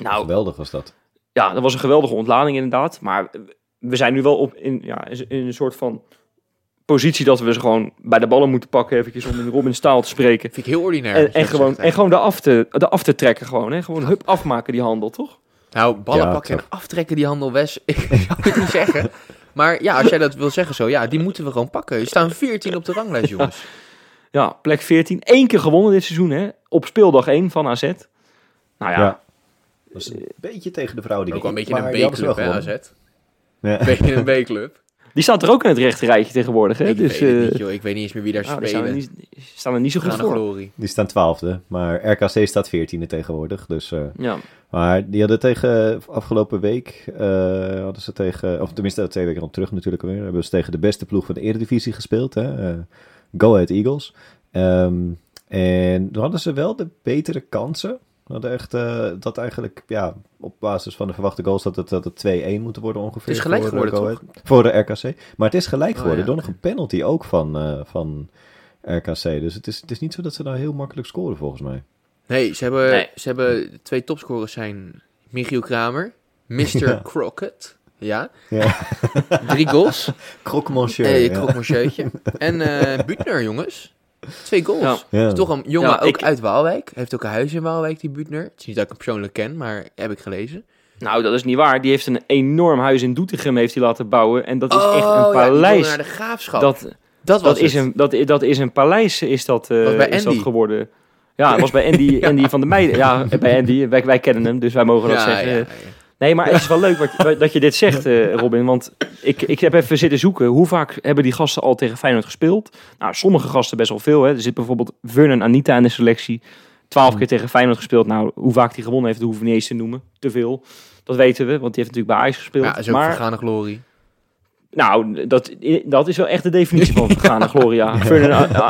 Nou, Geweldig was dat. ja, dat was een geweldige ontlading inderdaad. Maar we zijn nu wel op in, ja, in een soort van positie dat we ze gewoon bij de ballen moeten pakken, eventjes om in Robin Staal te spreken. Vind ik heel ordinair. En, gewoon, en gewoon de af te, de af te trekken gewoon. Hè? Gewoon hup afmaken die handel, toch? Nou, ballen Ja, pakken en aftrekken die handel Wes. (laughs) Ik zou het niet zeggen. Maar ja, als jij dat wil zeggen zo, ja, die moeten we gewoon pakken. Je staan 14 op de ranglijst, jongens. Ja, plek 14. Eén keer gewonnen dit seizoen, hè? Op speeldag 1 van AZ. Nou ja, Ja. Dat is een beetje tegen de vrouw die Ook wel een beetje maar een B-club. AZ. Ja. Een beetje een B-club. (laughs) die staat er ook in het rechte rijtje tegenwoordig, hè? Ik dus, weet eh, niet, joh. Ik weet niet eens meer wie daar die staan, er spelen. niet, staan er niet zo goed voor. glorie. Die staan twaalfde, maar RKC staat veertiende tegenwoordig. Dus, eh, Ja. maar die hadden tegen afgelopen week, eh, hadden ze tegen, of tenminste twee weken op terug natuurlijk alweer, hebben ze tegen de beste ploeg van de Eredivisie gespeeld. Hè? Go Ahead Eagles. Ehm, en toen hadden ze wel de betere kansen. We hadden echt eh, dat eigenlijk, ja, op basis van de verwachte goals, dat het, dat het 2-1 moeten worden ongeveer. Het is gelijk voor, eh, geworden, Go Ahead. Voor de RKC. Maar het is gelijk Oh, geworden ja, door nog een penalty ook van, eh, van RKC. Dus het is, het is niet zo dat ze nou heel makkelijk scoren volgens mij. Nee, ze hebben, Nee. ze hebben twee topscorers zijn Michiel Kramer, Mr. (laughs) Ja. Crockett. Ja, Ja. drie goals. (laughs) Monsieur. Eh, ja. Croque Monsieurtje. En eh (laughs) Butner, jongens. Twee goals. Ja. Is toch een jongen Ja, ook ik- uit Waalwijk. Heeft ook een huis in Waalwijk, die Butner. Het is niet dat ik hem persoonlijk ken, maar heb ik gelezen. Nou, dat is niet waar. Die heeft een enorm huis in Doetinchem heeft hij laten bouwen. En dat is echt een Oh, ja, wilde paleis. naar de graafschap. dat, dat was dat, is het. een, dat, dat is een paleis, is dat, eh, Was bij is dat geworden. Ja, (laughs) het was bij Andy, Ja. Andy van de Meiden. Ja, bij Andy. Wij, wij kennen hem, dus wij mogen dat ja, zeggen. Nee, maar het is wel leuk wat, dat je dit zegt, eh, Robin. Want ik, ik heb even zitten zoeken. Hoe vaak hebben die gasten al tegen Feyenoord gespeeld? Nou, sommige gasten best wel veel. Hè. Er zit bijvoorbeeld Vernon Anita in de selectie. Twaalf keer tegen Feyenoord gespeeld. Nou, hoe vaak die gewonnen heeft, hoeven we niet eens te noemen. Te veel. Dat weten we, want die heeft natuurlijk bij Ajax gespeeld. Ja, is ook maar vergane glorie. Nou, dat, dat is wel echt de definitie van vergane (laughs) gloria.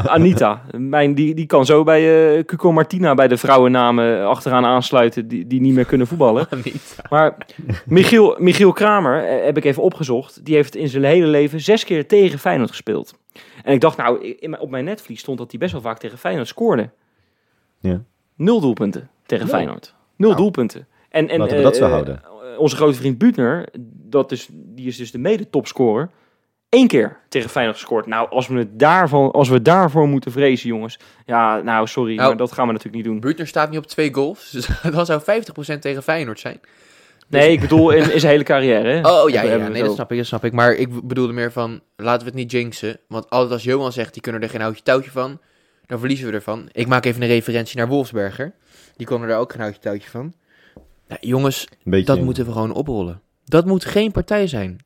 Anita. Mijn, die, die kan zo bij eh Cuco Martina bij de vrouwennamen achteraan aansluiten die, die niet meer kunnen voetballen. (laughs) Niet. Maar Michiel, Michiel Kramer, eh, heb ik even opgezocht, die heeft in zijn hele leven zes keer tegen Feyenoord gespeeld. En ik dacht, nou, in, op mijn netvlies stond dat hij best wel vaak tegen Feyenoord scoorde. Ja. Nul doelpunten tegen Nul. Feyenoord. Nul Nou, doelpunten. En, en, laten we dat zo eh, houden. Onze grote vriend Butner, dat is, die is dus de mede-topscorer, één keer tegen Feyenoord gescoord. Nou, als we, het daarvan, als we daarvoor moeten vrezen, jongens. Ja, nou, sorry, Nou, maar dat gaan we natuurlijk niet doen. Butner staat nu op twee goals. Dus (laughs) dan zou 50% tegen Feyenoord zijn. Nee, ik bedoel in, in zijn hele carrière. Hè? (laughs) Oh ja, ja, nee, dat snap ik, dat snap ik. Maar ik bedoelde meer van, laten we het niet jinxen. Want altijd als Johan zegt, die kunnen er geen houtje touwtje van, dan verliezen we ervan. Ik maak even een referentie naar Wolfsberger. Die kon er ook geen houtje touwtje van. Nou, jongens, beetje, dat moeten we gewoon oprollen. Dat moet geen partij zijn.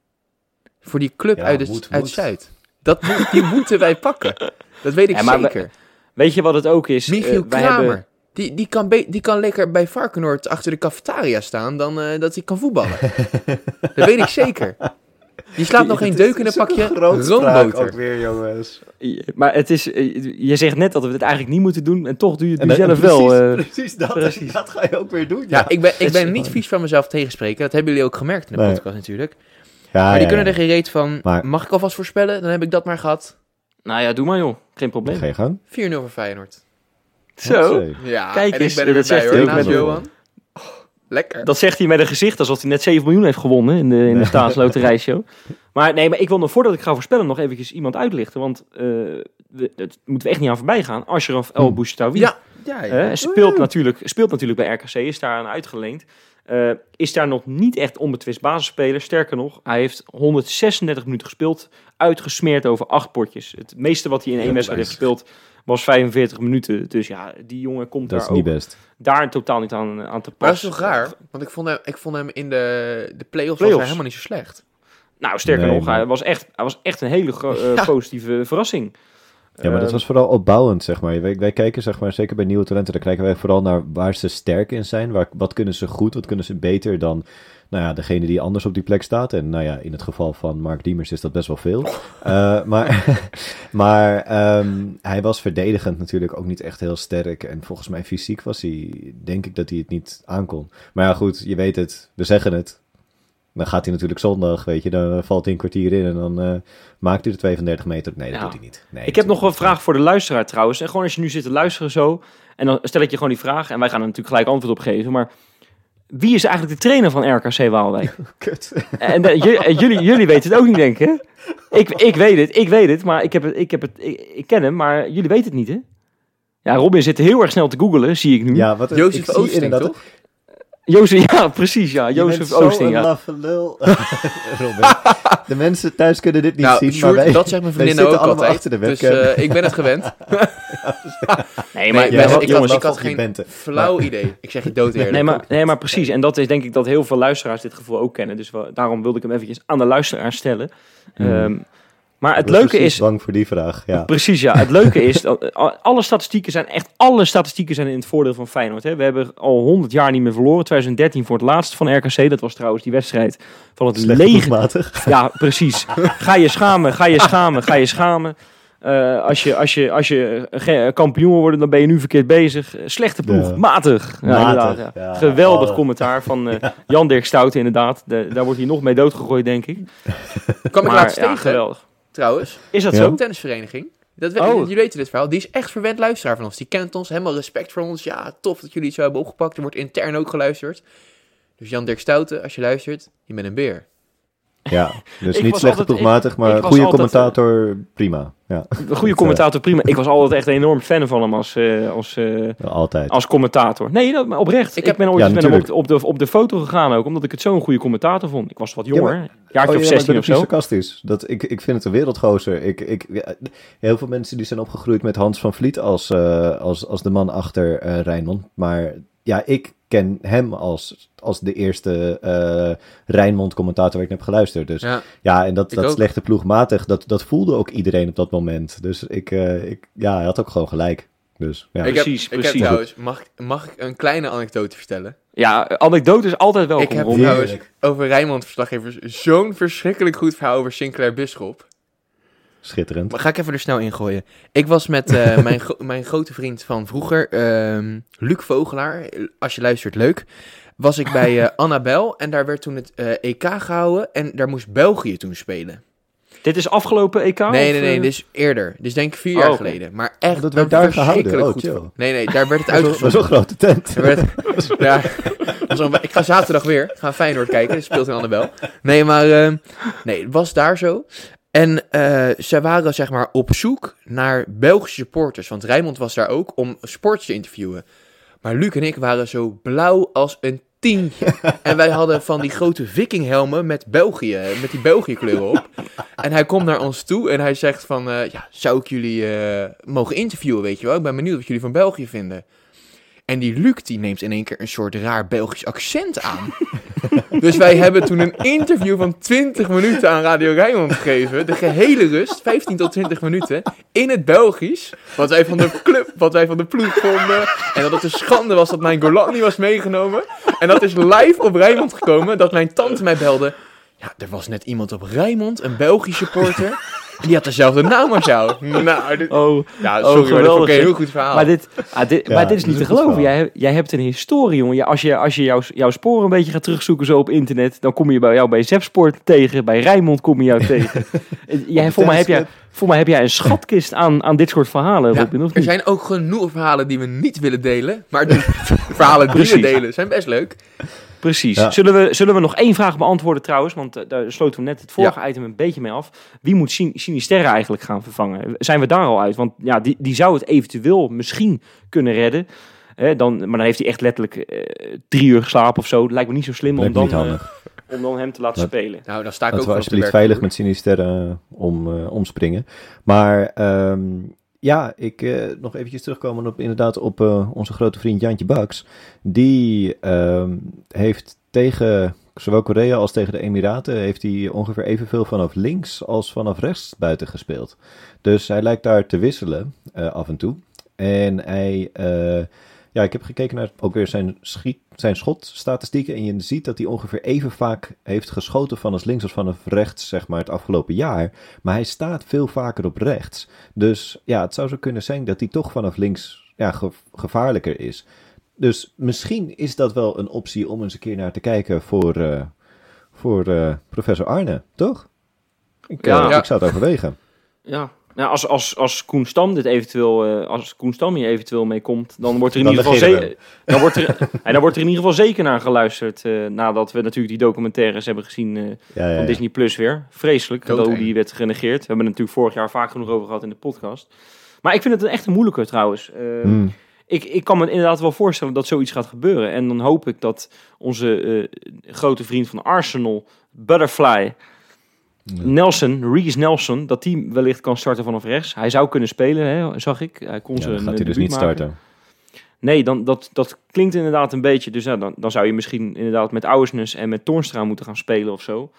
Voor die club Ja, uit, het, moet, uit moet. Zuid. Dat moet, die moeten wij pakken. Dat weet ik (laughs) Ja, maar we- zeker. Weet je wat het ook is? Michiel Eh, wij Kramer. hebben- Die, die, kan die kan lekker bij Varkenoord achter de cafetaria staan dan eh, dat hij kan voetballen. (laughs) dat weet ik zeker. Die slaat (laughs) nog geen deuk in een pakje ook roomboter. weer, jongens. Maar het is, eh, je zegt net dat we het eigenlijk niet moeten doen en toch doe je het En nu dan- zelf precies, wel. eh. precies, dat, precies. (laughs) dat ga je ook weer doen. Ja, ik ben, ik ben niet vies van mezelf tegenspreken. Dat hebben jullie ook gemerkt in de Nee. podcast natuurlijk. Ja, Maar die ja, kunnen er geen reet van. Maar- Mag ik alvast voorspellen? Dan heb ik dat maar gehad. 4-0 Nou ja, doe maar joh. Geen probleem. Ga je gang. voor Feyenoord. Zo. Ja, Kijk en eens, ik ben er weer bij hoor, ook naast Johan. Lekker. Dat zegt hij met een gezicht alsof hij net 7 miljoen heeft gewonnen in de, in de staatsloterijshow. (laughs) Maar nee, maar ik wil nog voordat ik ga voorspellen nog eventjes iemand uitlichten. Want eh we, dat moeten we echt niet aan voorbij gaan. Ashraf El Hmm. Bouchatoui. Ja, ja, ja. Eh, speelt, natuurlijk, speelt natuurlijk bij RKC, is daar aan uitgeleend. Eh, is daar nog niet echt onbetwist basisspeler. Sterker nog, hij heeft 136 minuten gespeeld, uitgesmeerd over acht potjes. Het meeste wat hij in één wedstrijd heeft gespeeld was 45 minuten. Dus ja, die jongen komt Dat is daar niet ook best. daar totaal niet aan, aan te Maar dat pas. is toch raar? Want ik vond hem, ik vond hem in de, de play-offs, was Play-offs. hij helemaal niet zo slecht. Nou, sterker Nee, nog, maar- hij was echt, hij was echt een hele gro- (laughs) eh, Ja. positieve verrassing. Ja, maar dat Eh, was vooral opbouwend, zeg maar. Wij, wij kijken, zeg maar, zeker bij nieuwe talenten, daar kijken wij vooral naar waar ze sterk in zijn. Waar, wat kunnen ze goed, wat kunnen ze beter dan, nou ja, degene die anders op die plek staat. En nou ja, in het geval van Mark Diemers is dat best wel veel. Eh, maar (laughs) maar ehm, hij was verdedigend natuurlijk ook niet echt heel sterk. En volgens mij fysiek was hij, denk ik dat hij het niet aankon. Maar ja, goed, je weet het, we zeggen het. Dan gaat hij natuurlijk zondag, weet je, dan valt hij een kwartier in en dan eh, maakt hij de 32 meter. Nee, dat doet hij niet. Nee, ik heb nog een vraag voor de luisteraar trouwens. En gewoon als je nu zit te luisteren zo. En dan stel ik je gewoon die vraag. En wij gaan er natuurlijk gelijk antwoord op geven. Maar wie is eigenlijk de trainer van RKC Waalwijk? (laughs) Kut. en eh, eh, jullie, jullie weten het ook niet, denk ik, hè? Ik, ik weet het, ik weet het. Maar ik, heb het, ik, heb het, ik, ik ken hem, maar jullie weten het niet, hè? Ja, Robin zit heel erg snel te googelen, zie ik nu. Ja, wat Jozef Oosting, inderdaad- toch? Jozef, ja, precies, ja. Je Jozef bent zo Oosting, een ja. laffe lul. (laughs) Robin, de mensen thuis kunnen dit niet nou, zien, Sjoerd, maar wij, dat zegt mijn wij vriendin zitten ook allemaal altijd. achter de dus webcam. eh, ik ben het gewend. (laughs) Nee, Nee, maar, ik, Ja, jongens, had, ik had geen bente. flauw idee. Ik zeg je dood eerlijk. Nee maar, nee, maar precies. En dat is denk ik dat heel veel luisteraars dit gevoel ook kennen. Dus we- daarom wilde ik hem eventjes aan de luisteraar stellen. Hmm. Ehm, maar het leuke precies is... bang voor die vraag, ja. (laughs) Precies, ja. Het leuke (laughs) is, dat, alle statistieken zijn echt, alle statistieken zijn in het voordeel van Feyenoord. Hè. We hebben al 100 jaar niet meer verloren. 2013 voor het laatst van RKC. Dat was trouwens die wedstrijd van het Slecht lege. ploegmatig. (laughs) Ja, precies. Ga je schamen, ga je schamen, ga je schamen. Eh, als, je, als, je, als je kampioen wil worden, dan ben je nu verkeerd bezig. Slechte ploeg, Ja. matig. Ja, Matig, ja. ja. Geweldig Oh. commentaar van eh, Jan Dirk Stouten, inderdaad. De- daar wordt hij nog mee doodgegooid, denk ik. kwam ik maar laatst ja, tegen, geweldig. Trouwens. Is dat Ja. zo? Een tennisvereniging. Dat, we- Oh. Jullie weten dit verhaal. Die is echt verwend luisteraar van ons. Die kent ons. Helemaal respect voor ons. Ja, tof dat jullie het zo hebben opgepakt. Er wordt intern ook geluisterd. Dus Jan Dirk Stouten, als je luistert, je bent een beer. Ja, dus (laughs) Ik niet slecht altijd- ploegmatig, ik maar goede altijd, commentator, prima. Ja, Een goede commentator, prima. Ik was (laughs) altijd echt een enorm fan van hem als, eh, als, eh, altijd. als commentator. Nee, dat, maar oprecht. Ik Ik, heb- ben ooit Ja, eens met hem op, de, op de foto gegaan ook, omdat ik het zo'n goede commentator vond. Ik was wat jonger, Ja, een jaartje Oh, of ja, maar 16 ik of zo. sarcastisch. Dat, ik, ik vind het een wereldgozer. Ik, ik, ja, heel veel mensen die zijn opgegroeid met Hans van Vliet als, eh, als, als de man achter eh Rijnmond. Maar ja, ik ken hem als, als de eerste eh Rijnmond commentator waar ik naar heb geluisterd. Dus ja, Ja, en dat, Ik dat ook. slechte ploegmatig, dat, dat voelde ook iedereen op dat moment. Dus ik, eh, ik ja, hij had ook gewoon gelijk. Dus ja. ik heb, Precies, ik heb precies. trouwens, mag, ik- mag ik een kleine anekdote vertellen? Ja, anekdote is altijd welkom. ik heb. Heerlijk. trouwens over Rijnmond verslaggevers zo'n verschrikkelijk goed verhaal over Sinclair Bisschop. Schitterend. Maar ga ik even er snel in gooien. Ik was met eh, (laughs) mijn, gro- mijn grote vriend van vroeger, ehm, Luc Vogelaar. Als je luistert, leuk. Was ik bij eh, (laughs) Annabel en daar werd toen het eh, EK gehouden en daar moest België toen spelen. Dit is afgelopen EK? nee, nee, nee, eh? dus eerder. Dus denk ik vier Oh, jaar oké. geleden. Maar echt Dat werd daar gehouden? verschrikkelijk Oh, goed chill. Nee, nee, daar werd het (laughs) is wel- dat is uitgezonden. een grote tent. Er werd- ja, is ik ga zaterdag weer. Ga Feyenoord kijken. Speelt in Annabel. Nee, maar eh, nee, het was daar zo. En eh zij waren zeg maar op zoek naar Belgische supporters. Want Rijmond was daar ook om sports te interviewen. Maar Luc en ik waren zo blauw als een tientje. (laughs) En wij hadden van die grote vikinghelmen met België, met die België kleuren op. En hij komt naar ons toe en hij zegt van, eh, ja, zou ik jullie eh, mogen interviewen, weet je wel? Ik ben benieuwd wat jullie van België vinden. En die Luc die neemt in één keer een soort raar Belgisch accent aan. (laughs) dus wij hebben toen een interview van 20 minuten aan Radio Rijnmond gegeven. De gehele rust, 15 tot 20 minuten, in het Belgisch. Wat wij van de club, wat wij van de ploeg vonden. En dat het een schande was dat mijn Golan niet was meegenomen. En dat is live op Rijnmond gekomen, dat mijn tante mij belde. Ja, er was net iemand op Rijnmond, een Belgisch supporter. (laughs) En die had dezelfde naam als jou. Nou, dit- Oh, ja, Oh, sorry, maar dat een heel goed verhaal. maar dit, ah, dit, Ja, maar dit is niet is te geloven. Jij, jij hebt een historie, jongen. Ja, als je, als je jouw, jouw sporen een beetje gaat terugzoeken zo op internet, dan kom je bij jou bij Zepsport tegen, bij Rijnmond kom je jou (laughs) tegen. jij, voor, mij heb jij, voor mij heb jij een schatkist aan, aan dit soort verhalen, Ja, Robin, of er zijn ook genoeg verhalen die we niet willen delen. Maar de (laughs) verhalen die we delen zijn best leuk. Precies. Ja. Zullen, we, zullen we nog één vraag beantwoorden trouwens? Want eh, daar sloten we net het vorige item een beetje mee af. Wie moet Sin- Sinisterra eigenlijk gaan vervangen? Zijn we daar al uit? Want ja, die, die zou het eventueel misschien kunnen redden. Hè, dan, maar dan heeft hij echt letterlijk eh, drie uur geslapen of zo. Dat lijkt me niet zo slim om Lijkt dan, niet eh, om dan hem te laten Dat- spelen. Nou, dan sta ik Laten ook we wel op de alsjeblieft veilig met werkvloer. Sinister eh, om, omspringen. Maar ehm, ja, ik eh, nog eventjes terugkomen op inderdaad op eh, onze grote vriend Jantje Baks. Die ehm, heeft tegen zowel Korea als tegen de Emiraten heeft hij ongeveer evenveel vanaf links als vanaf rechts buiten gespeeld. Dus hij lijkt daar te wisselen eh, af en toe. En hij, ja, ik heb gekeken naar ook weer zijn, schiet, zijn schotstatistieken. En je ziet dat hij ongeveer even vaak heeft geschoten vanaf links als vanaf rechts, zeg maar, het afgelopen jaar. Maar hij staat veel vaker op rechts. Dus ja, het zou zo kunnen zijn dat hij toch vanaf links ja, ge- gevaarlijker is. Dus misschien is dat wel een optie om eens een keer naar te kijken voor, eh, voor eh, professor Arne, toch? Ik, Ja. eh, Ja. ik zou het overwegen. Ja. Nou, als, als, als Koen Stam dit eventueel, eh, als Koen Stam hier eventueel mee komt, dan wordt er in Dan ieder geval zeker, dan wordt er, (laughs) en dan wordt er in ieder geval zeker naar geluisterd, eh, nadat we natuurlijk die documentaires hebben gezien eh, Ja, ja, van. Disney Plus weer. Vreselijk, hoe die werd genegeerd. We hebben het natuurlijk vorig jaar vaak genoeg over gehad in de podcast. Maar ik vind het een echt een moeilijke trouwens. Hmm. ik, ik kan me inderdaad wel voorstellen dat zoiets gaat gebeuren. En dan hoop ik dat onze eh, grote vriend van Arsenal, Butterfly, Nelson, Reese Nelson, dat die wellicht kan starten vanaf rechts. Hij zou kunnen spelen, hè, zag ik. Hij kon Ja, gaat eh, hij dus niet maken. starten. Nee, dan, dat, dat klinkt inderdaad een beetje. Dus ja, dan, dan zou je misschien inderdaad met Ouwersnes en met Toornstra moeten gaan spelen of zo.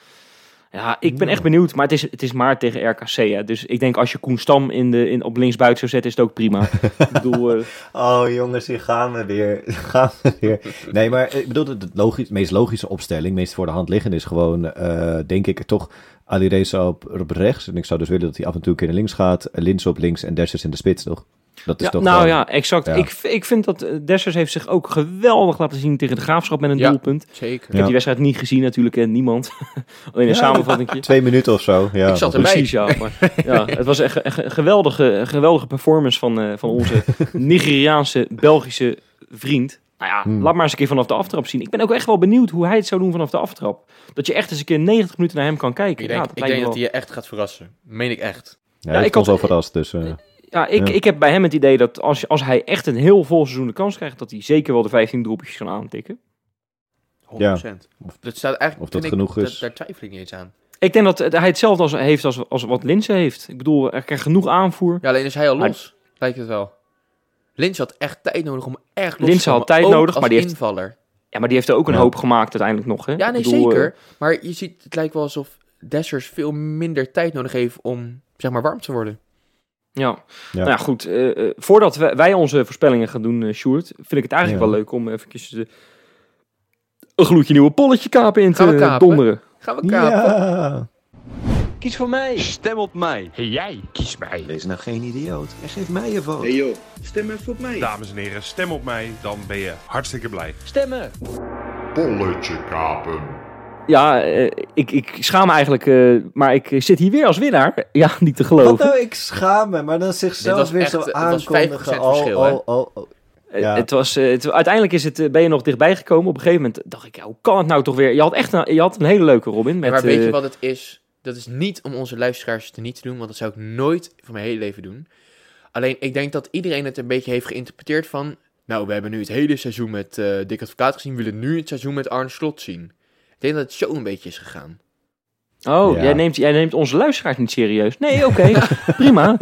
Ja, ik ben echt benieuwd. Maar het is, het is maar tegen RKC. Hè. Dus ik denk als je Koen Stam in de, in, op linksbuiten zou zetten, is het ook prima. (laughs) ik bedoel, eh, Oh jongens, hier gaan we weer. (laughs) Gaan we weer. Nee, maar ik bedoel, de de logisch, meest logische opstelling, meest voor de hand liggende, is gewoon, eh, denk ik, toch Alireza op, op rechts. En ik zou dus willen dat hij af en toe een keer naar links gaat. Lins op links en Dessers in de spits, toch? Dat is ja, toch nou gewoon- ja, exact. ja. Ik, ik vind dat eh, Dessers heeft zich ook geweldig laten zien tegen de Graafschap met een Ja. doelpunt. Ik Zeker. heb Ja. die wedstrijd niet gezien natuurlijk, en niemand. (laughs) Alleen een Ja. samenvatting. Twee minuten of zo. Ja, Ik zat erbij. Precies, ja. Maar, ja. (laughs) Het was echt echt een geweldige, geweldige performance van, eh, van onze (laughs) Nigeriaanse, Belgische vriend. Nou ja, Hmm. laat maar eens een keer vanaf de aftrap zien. Ik ben ook echt wel benieuwd hoe hij het zou doen vanaf de aftrap. Dat je echt eens een keer 90 minuten naar hem kan kijken. Ik ja, denk, dat ik denk dat hij je echt gaat verrassen. Meen ik echt. Ja, Ja, ik was wel verrast, dus... eh, Ja, ik, Ja. ik heb bij hem het idee dat als, als hij echt een heel vol seizoen de kans krijgt, dat hij zeker wel de 15 droepjes kan aantikken. 100%. Dat staat eigenlijk, Of dat ik, genoeg dat- is. daar twijfel ik niet eens aan. Ik denk dat hij hetzelfde als, heeft als, als wat Linse heeft. Ik bedoel, er krijgt genoeg aanvoer. Ja, alleen is hij al los. Lijkt het wel. Lins had echt tijd nodig om echt los te had tijd Ook nodig, als maar die heeft- invaller. Ja, maar die heeft er ook een Ja. hoop gemaakt uiteindelijk nog. Hè? Ja, nee, bedoel, zeker. eh, Maar je ziet, het lijkt wel alsof Dessers veel minder tijd nodig heeft om, zeg maar, warm te worden. Ja, Ja. nou ja, goed. eh, eh, voordat wij, wij onze voorspellingen gaan doen, eh Sjoerd, vind ik het eigenlijk Ja. wel leuk om eventjes eh, een gloedje nieuwe polletje kapen in Gaan we te kapen? donderen. Gaan we kapen? Kies voor mij. Stem op mij. Hey jij, kies mij. Wees nou geen idioot en geef mij je vote. Hey joh, stem even op mij. Dames en heren, stem op mij, dan ben je hartstikke blij. Stemmen. Bolletje kapen. Ja, eh, ik, ik schaam me eigenlijk, eh, maar ik zit hier weer als winnaar. (laughs) Ja, niet te Wat geloven. nou, ik schaam me, maar dan zichzelf weer echt- zo aankondigen. 5% Oh, verschil, hè? oh, oh, oh. Eh, Ja. Het was, het, uiteindelijk is het, ben je nog dichtbij gekomen. Op een gegeven moment dacht ik, ja, hoe kan het nou toch weer? Je had echt een, je had een hele leuke Robin. Met, maar weet je wat het is? Dat is niet om onze luisteraars te niet te doen, want dat zou ik nooit van mijn hele leven doen. Alleen, ik denk dat iedereen het een beetje heeft geïnterpreteerd van... Nou, we hebben nu het hele seizoen met eh Dick Advocaat gezien, we willen nu het seizoen met Arne Slot zien. Ik denk dat het zo een beetje is gegaan. Oh, Ja. jij, neemt, jij neemt onze luisteraars niet serieus. Nee, oké, (laughs) prima.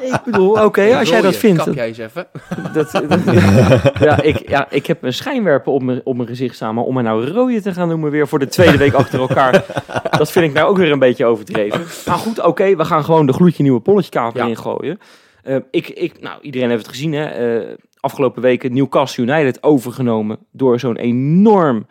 Ik bedoel, oké, als jij dat vindt. Kap jij eens even. (laughs) Dat, dat- (laughs) ja, ik, ja, ik heb een schijnwerper op mijn, op mijn gezicht staan, maar om mij nou rode te gaan noemen weer voor de tweede week achter elkaar, dat vind ik nou ook weer een beetje overdreven. Maar goed, oké, we gaan gewoon de gloedje nieuwe polletje kaper Ja. ingooien. Eh, ik, ik, nou, iedereen heeft het gezien, hè. Eh, afgelopen weken Newcastle United overgenomen door zo'n enorm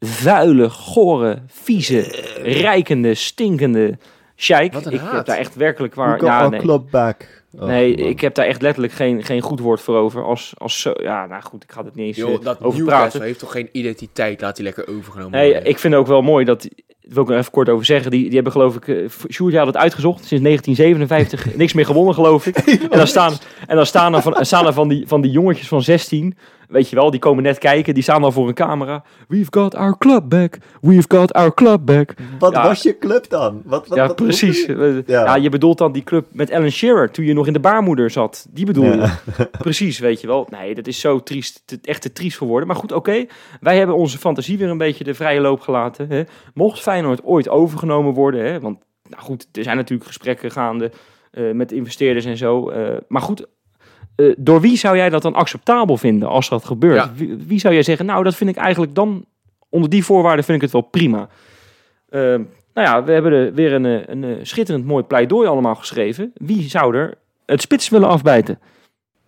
vuile, gore, vieze, rijkende, stinkende sheik. Ik heb daar echt werkelijk waar... Ja, nee. club back? Oh, Nee, man. ik heb daar echt letterlijk geen, geen goed woord voor over. Als, als zo, ja, nou goed, ik ga het niet eens Joh, eh, dat over Newcastle praten. heeft toch geen identiteit, laat hij lekker overgenomen Nee, worden. ik vind ook wel mooi dat, daar wil ik nog even kort over zeggen, die, die hebben geloof ik, uh, Sjoerd had het uitgezocht, sinds 1957, (laughs) niks meer gewonnen geloof ik. (laughs) En dan staan, en dan staan er, van, staan er van, die, van die jongetjes van 16, weet je wel, die komen net kijken, die staan dan voor een camera. We've got our club back, we've got our club back. Wat Ja. was je club dan? Wat, wat, ja, wat- precies. hoe- Ja. Ja. je bedoelt dan die club met Alan Shearer, toen je nog in de baarmoeder zat. Die bedoel je. Ja. (laughs) Precies, weet je wel. Nee, dat is zo triest, te- echt te triest voor woorden. Maar goed, oké. Wij hebben onze fantasie weer een beetje de vrije loop gelaten. Hè. Mocht Feyenoord ooit overgenomen worden, hè, want nou goed, er zijn natuurlijk gesprekken gaande eh, met investeerders en zo. eh, maar goed, eh, door wie zou jij dat dan acceptabel vinden als dat gebeurt? Ja. Wie, wie zou jij zeggen, nou dat vind ik eigenlijk dan, onder die voorwaarden vind ik het wel prima. Eh, nou ja, we hebben er weer een, een, schitterend mooi pleidooi allemaal geschreven. Wie zou er het spits willen afbijten?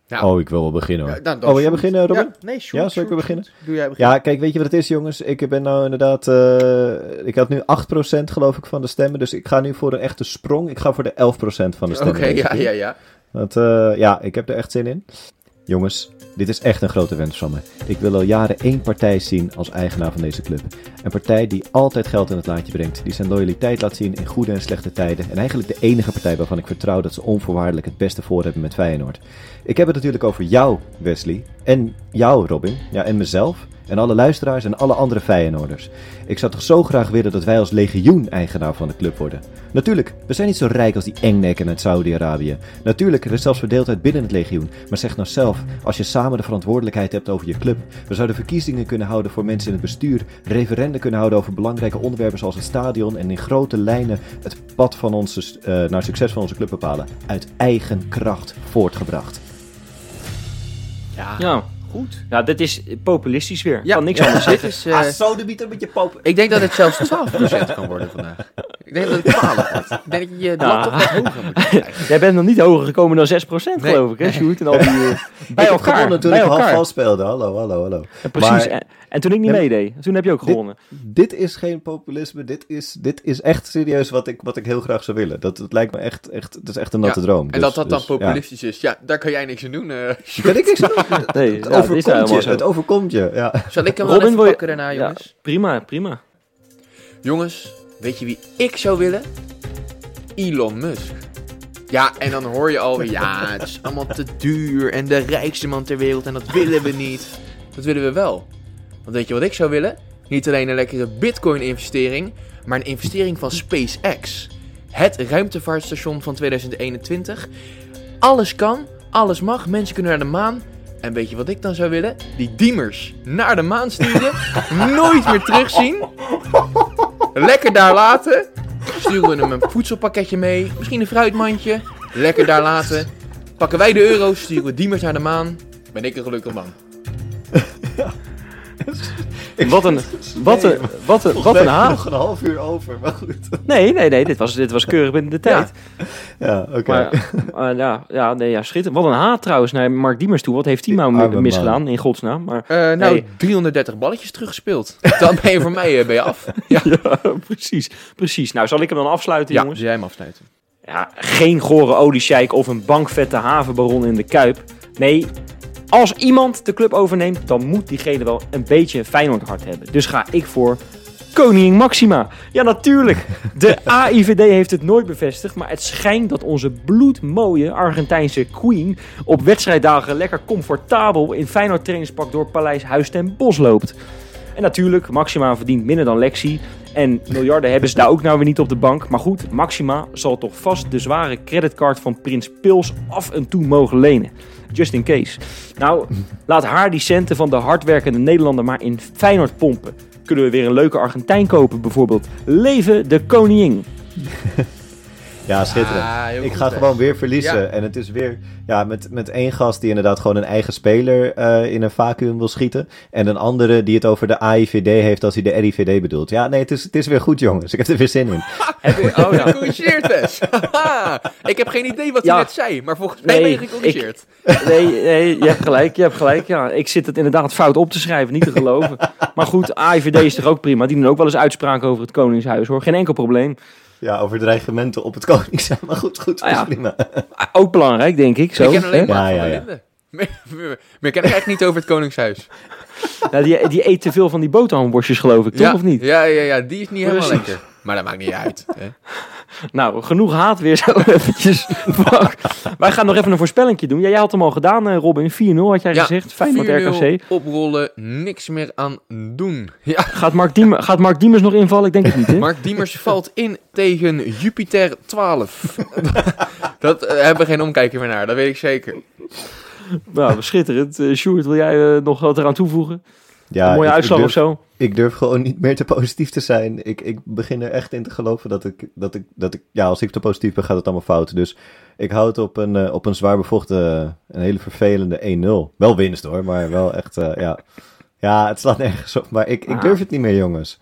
Nou, Oh, ik wil wel beginnen hoor. Ja, dan- dan oh, wil jij beginnen, Robin? Ja, nee, shoot, Ja, zal ik weer beginnen? Doe jij beginnen. Ja, kijk, weet je wat het is, jongens? Ik ben nou inderdaad... eh, ik had nu 8% geloof ik van de stemmen, dus ik ga nu voor een echte sprong. Ik ga voor de 11% van de Oké, stemmen. deze ja, ja, ja. Want eh, ja, ik heb er echt zin in. Jongens, dit is echt een grote wens van me. Ik wil al jaren één partij zien als eigenaar van deze club. Een partij die altijd geld in het laadje brengt, die zijn loyaliteit laat zien in goede en slechte tijden. En eigenlijk de enige partij waarvan ik vertrouw dat ze onvoorwaardelijk het beste voor hebben met Feyenoord. Ik heb het natuurlijk over jou, Wesley. En jou, Robin. Ja, en mezelf. En alle luisteraars en alle andere Feyenoorders. Ik zou toch zo graag willen dat wij als legioen eigenaar van de club worden. Natuurlijk, we zijn niet zo rijk als die engnekken uit Saudi-Arabië. Natuurlijk, er is zelfs verdeeldheid binnen het legioen. Maar zeg nou zelf, als je samen de verantwoordelijkheid hebt over je club. We zouden verkiezingen kunnen houden voor mensen in het bestuur. Referenden kunnen houden over belangrijke onderwerpen zoals het stadion. En in grote lijnen het pad van onze, eh, naar succes van onze club bepalen. Uit eigen kracht voortgebracht. Ja, Ja. Goed. ja, dit is populistisch weer. Ja. Kan niks anders Dit zeggen. is, eh, zo de bieter met je pop. ik denk dat het zelfs (laughs) 12% kan worden vandaag. Ik denk dat het 12 wordt. Ik denk dat je je lat toch wat hoger moet krijgen. (laughs) Jij bent nog niet hoger gekomen dan 6% Nee. geloof ik, hè, Sjoerd? En al die, eh, bij (laughs) ik heb elkaar. gewonnen toen bij ik half elkaar. vals speelde. Hallo, hallo, hallo. Ja, precies. Maar- En, en toen ik niet meedeed, toen heb je ook gewonnen. Dit is geen populisme. Dit is, dit is echt serieus wat ik, wat ik heel graag zou willen. Dat, het lijkt me echt, echt, het is echt een natte Ja, droom. En Dus- dat dat dan dus, ja. populistisch is, ja, daar kan jij niks aan doen. eh. Kan ik niks aan doen? Nee, ja, dat overkomt helemaal je. zo. Het overkomt je. Ja. Zal ik hem wel Robin, even wil je- pakken daarna, Ja, jongens? prima, prima. Jongens, weet je wie ik zou willen? Elon Musk. Ja, en dan hoor je alweer, ja, het is allemaal te duur en de rijkste man ter wereld en dat willen we niet. Dat willen we wel. Want weet je wat ik zou willen? Niet alleen een lekkere bitcoin-investering, maar een investering van SpaceX. Het ruimtevaartstation van 2021. Alles kan, alles mag, mensen kunnen naar de maan. En weet je wat ik dan zou willen? Die diemers naar de maan sturen, (laughs) nooit meer terugzien. Lekker daar laten. Sturen we hem een voedselpakketje mee. Misschien een fruitmandje. Lekker daar laten. Pakken wij de euro's, sturen we diemers naar de maan. Ben ik een gelukkig man. (laughs) (laughs) (laughs) Wat een, wat een, wat een, wat een haat. nog een half uur over, maar goed. Nee, nee, nee, dit was, dit was keurig binnen de tijd. Ja, oké. Maar eh, ja, ja, nee, ja, schitterend. Wat een haat trouwens naar Mark Diemers toe. Wat heeft hij nou misgedaan, in godsnaam? Maar Eh, nou, Nee. 330 balletjes teruggespeeld. Dan ben je voor mij eh, ben je af. (laughs) Ja, ja, precies, precies. Nou, zal ik hem dan afsluiten, ja jongens? jij hem afsluiten. Ja, geen gore oliesjeik of een bankvette havenbaron in de Kuip. Nee, als iemand de club overneemt, dan moet diegene wel een beetje een Feyenoord hart hebben. Dus ga ik voor Koningin Maxima. Ja, natuurlijk. De (laughs) AIVD heeft het nooit bevestigd, maar het schijnt dat onze bloedmooie Argentijnse queen op wedstrijddagen lekker comfortabel in Feyenoord trainingspak door Paleis Huis ten Bos loopt. En natuurlijk, Maxima verdient minder dan Lexi. En miljarden hebben ze daar ook nou weer niet op de bank. Maar goed, Maxima zal toch vast de zware creditcard van Prins Pils af en toe mogen lenen. Just in case. Nou, laat haar die centen van de hardwerkende Nederlander maar in Feyenoord pompen. Kunnen we weer een leuke Argentijn kopen bijvoorbeeld. Leven de koningin. Ja, schitterend. Ah, ik ga gewoon weer verliezen. Ja. En het is weer ja, met, met één gast die inderdaad gewoon een eigen speler eh, in een vacuüm wil schieten. En een andere die het over de AIVD heeft als hij de RIVD bedoelt. Ja, nee, het is, het is weer goed, jongens. Ik heb er weer zin in. (laughs) Heb je, oh, gecorrigeerd dus. Haha. ik heb geen idee wat Ja. hij net zei, maar volgens mij Nee, ben je gecorrigeerd. (laughs) Nee, nee, je hebt gelijk, je hebt gelijk. Ja, ik zit het inderdaad fout op te schrijven, niet te geloven. Maar goed, AIVD is toch ook prima. Die doen ook wel eens uitspraken over het Koningshuis hoor. Geen enkel probleem. Ja, over dreigementen op het (laughs) Koningshuis. Maar goed, goed, Ah, ja. prima. Ook belangrijk, denk ik. Zo, ik ken alleen maar Ja, van ja. Meer, meer, meer ken ik eigenlijk niet over het Koningshuis. Ja, (laughs) die, die eet te veel van die boterhamworstjes, geloof ik, toch? ja, Of niet? Ja, ja, ja, die is niet helemaal Precies. lekker. Maar dat maakt niet uit. Hè. (laughs) Nou, genoeg haat weer zo eventjes. (laughs) Wij gaan nog even een voorspellingje doen. Ja, jij had hem al gedaan, eh, Robin. 4-0 had jij Ja, gezegd. Feyenoord 4-0 RKC. Oprollen, niks meer aan doen. (laughs) Ja, Gaat Mark, Diem, gaat Mark Diemers nog invallen? Ik denk het niet, hè? Mark Diemers valt in tegen Jupiter 12. dat eh, hebben we geen omkijken meer naar, dat weet ik zeker. Nou, schitterend. Eh Sjoerd, wil jij nog wat eraan toevoegen? Ja, een mooie ik- uitslag ik of zo? Ik durf gewoon niet meer te positief te zijn. Ik, ik begin er echt in te geloven dat ik, dat ik, dat ik, ja, als ik te positief ben, gaat het allemaal fout. Dus ik houd het op een, eh, op een zwaar bevochten, een hele vervelende 1-0. Wel winst hoor, maar wel echt, eh, ja. Ja, het slaat nergens op, maar ik, ik Ah. durf het niet meer, jongens.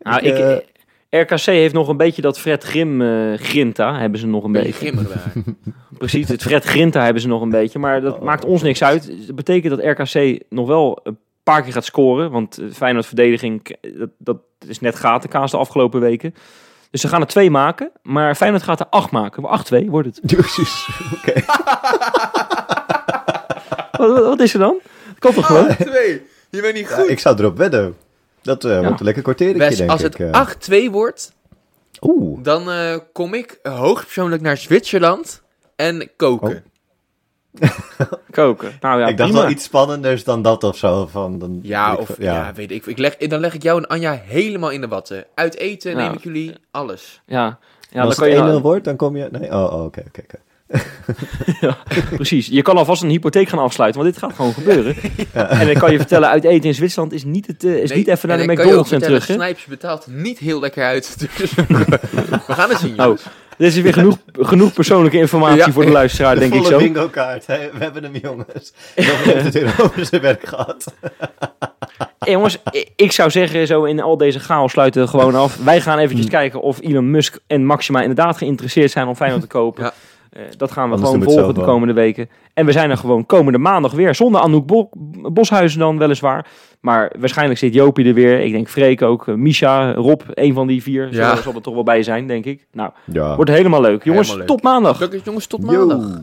Nou, Ik, ik, eh, RKC heeft nog een beetje dat Fred Grim eh, Grinta, hebben ze nog een Beetje. (laughs) Precies, het Fred Grinta hebben ze nog een (laughs) beetje. Maar dat Oh. maakt ons niks uit. Dat betekent dat RKC nog wel een paar keer gaat scoren. Want eh, Feyenoord verdediging, eh, dat, dat is net gatenkaas de afgelopen weken. Dus ze gaan er twee maken. Maar Feyenoord gaat er acht maken. 8-2 wordt het. (laughs) Precies. Oké. (laughs) Wat, wat, wat is er dan? Dat toch gewoon? Ah, twee. Je bent niet Ja, goed. ik zou erop wedden. Dat eh, wordt een lekker kwartiertje, denk als ik. het eh. 8-2 wordt, Oeh. dan eh, kom ik hoogstpersoonlijk naar Zwitserland en koken. Oh. (laughs) Koken. Nou ja, ik dacht prima. wel iets spannenders dan dat of zo. Van, dan, Ja, ik- of ja. weet ik. ik leg, dan leg ik jou en Anja helemaal in de watten. Uit eten Ja. neem ik jullie alles. Ja, ja dan als kan je... het 1-0 wordt, dan kom je... Nee, oh, oh, oké, oké, oké. (laughs) Precies. Je kan alvast een hypotheek gaan afsluiten, want dit gaat gewoon gebeuren. (laughs) En ik kan je vertellen, uit eten in Zwitserland is niet, het, eh, is Nee, niet even naar de en ik kan je ook McDonald's en terug. Snipes betaalt niet heel lekker uit. Dus we gaan het zien, Oh. Dit is weer genoeg, (laughs) genoeg persoonlijke informatie Ja. voor de luisteraar, De denk ik zo. bingo kaart. We hebben hem, jongens. Dan heeft het weer over zijn werk gehad. Eh, jongens, ik zou zeggen, zo in al deze chaos sluiten we gewoon af. Wij gaan eventjes kijken of Elon Musk en Maxima inderdaad geïnteresseerd zijn om Feyenoord te kopen. Ja. Eh, dat gaan we Anders gewoon volgen de komende weken. En we zijn er gewoon komende maandag weer. Zonder Anouk Bo- Boshuizen dan weliswaar. Maar waarschijnlijk zit Jopie er weer. Ik denk Freek ook. eh, Misha, Rob, een van die vier. Ja. Zal, zal er toch wel bij zijn, denk ik. Nou, Ja. wordt helemaal leuk. Jongens, Helemaal leuk. tot maandag. Gelukkig, jongens, tot Yo. maandag.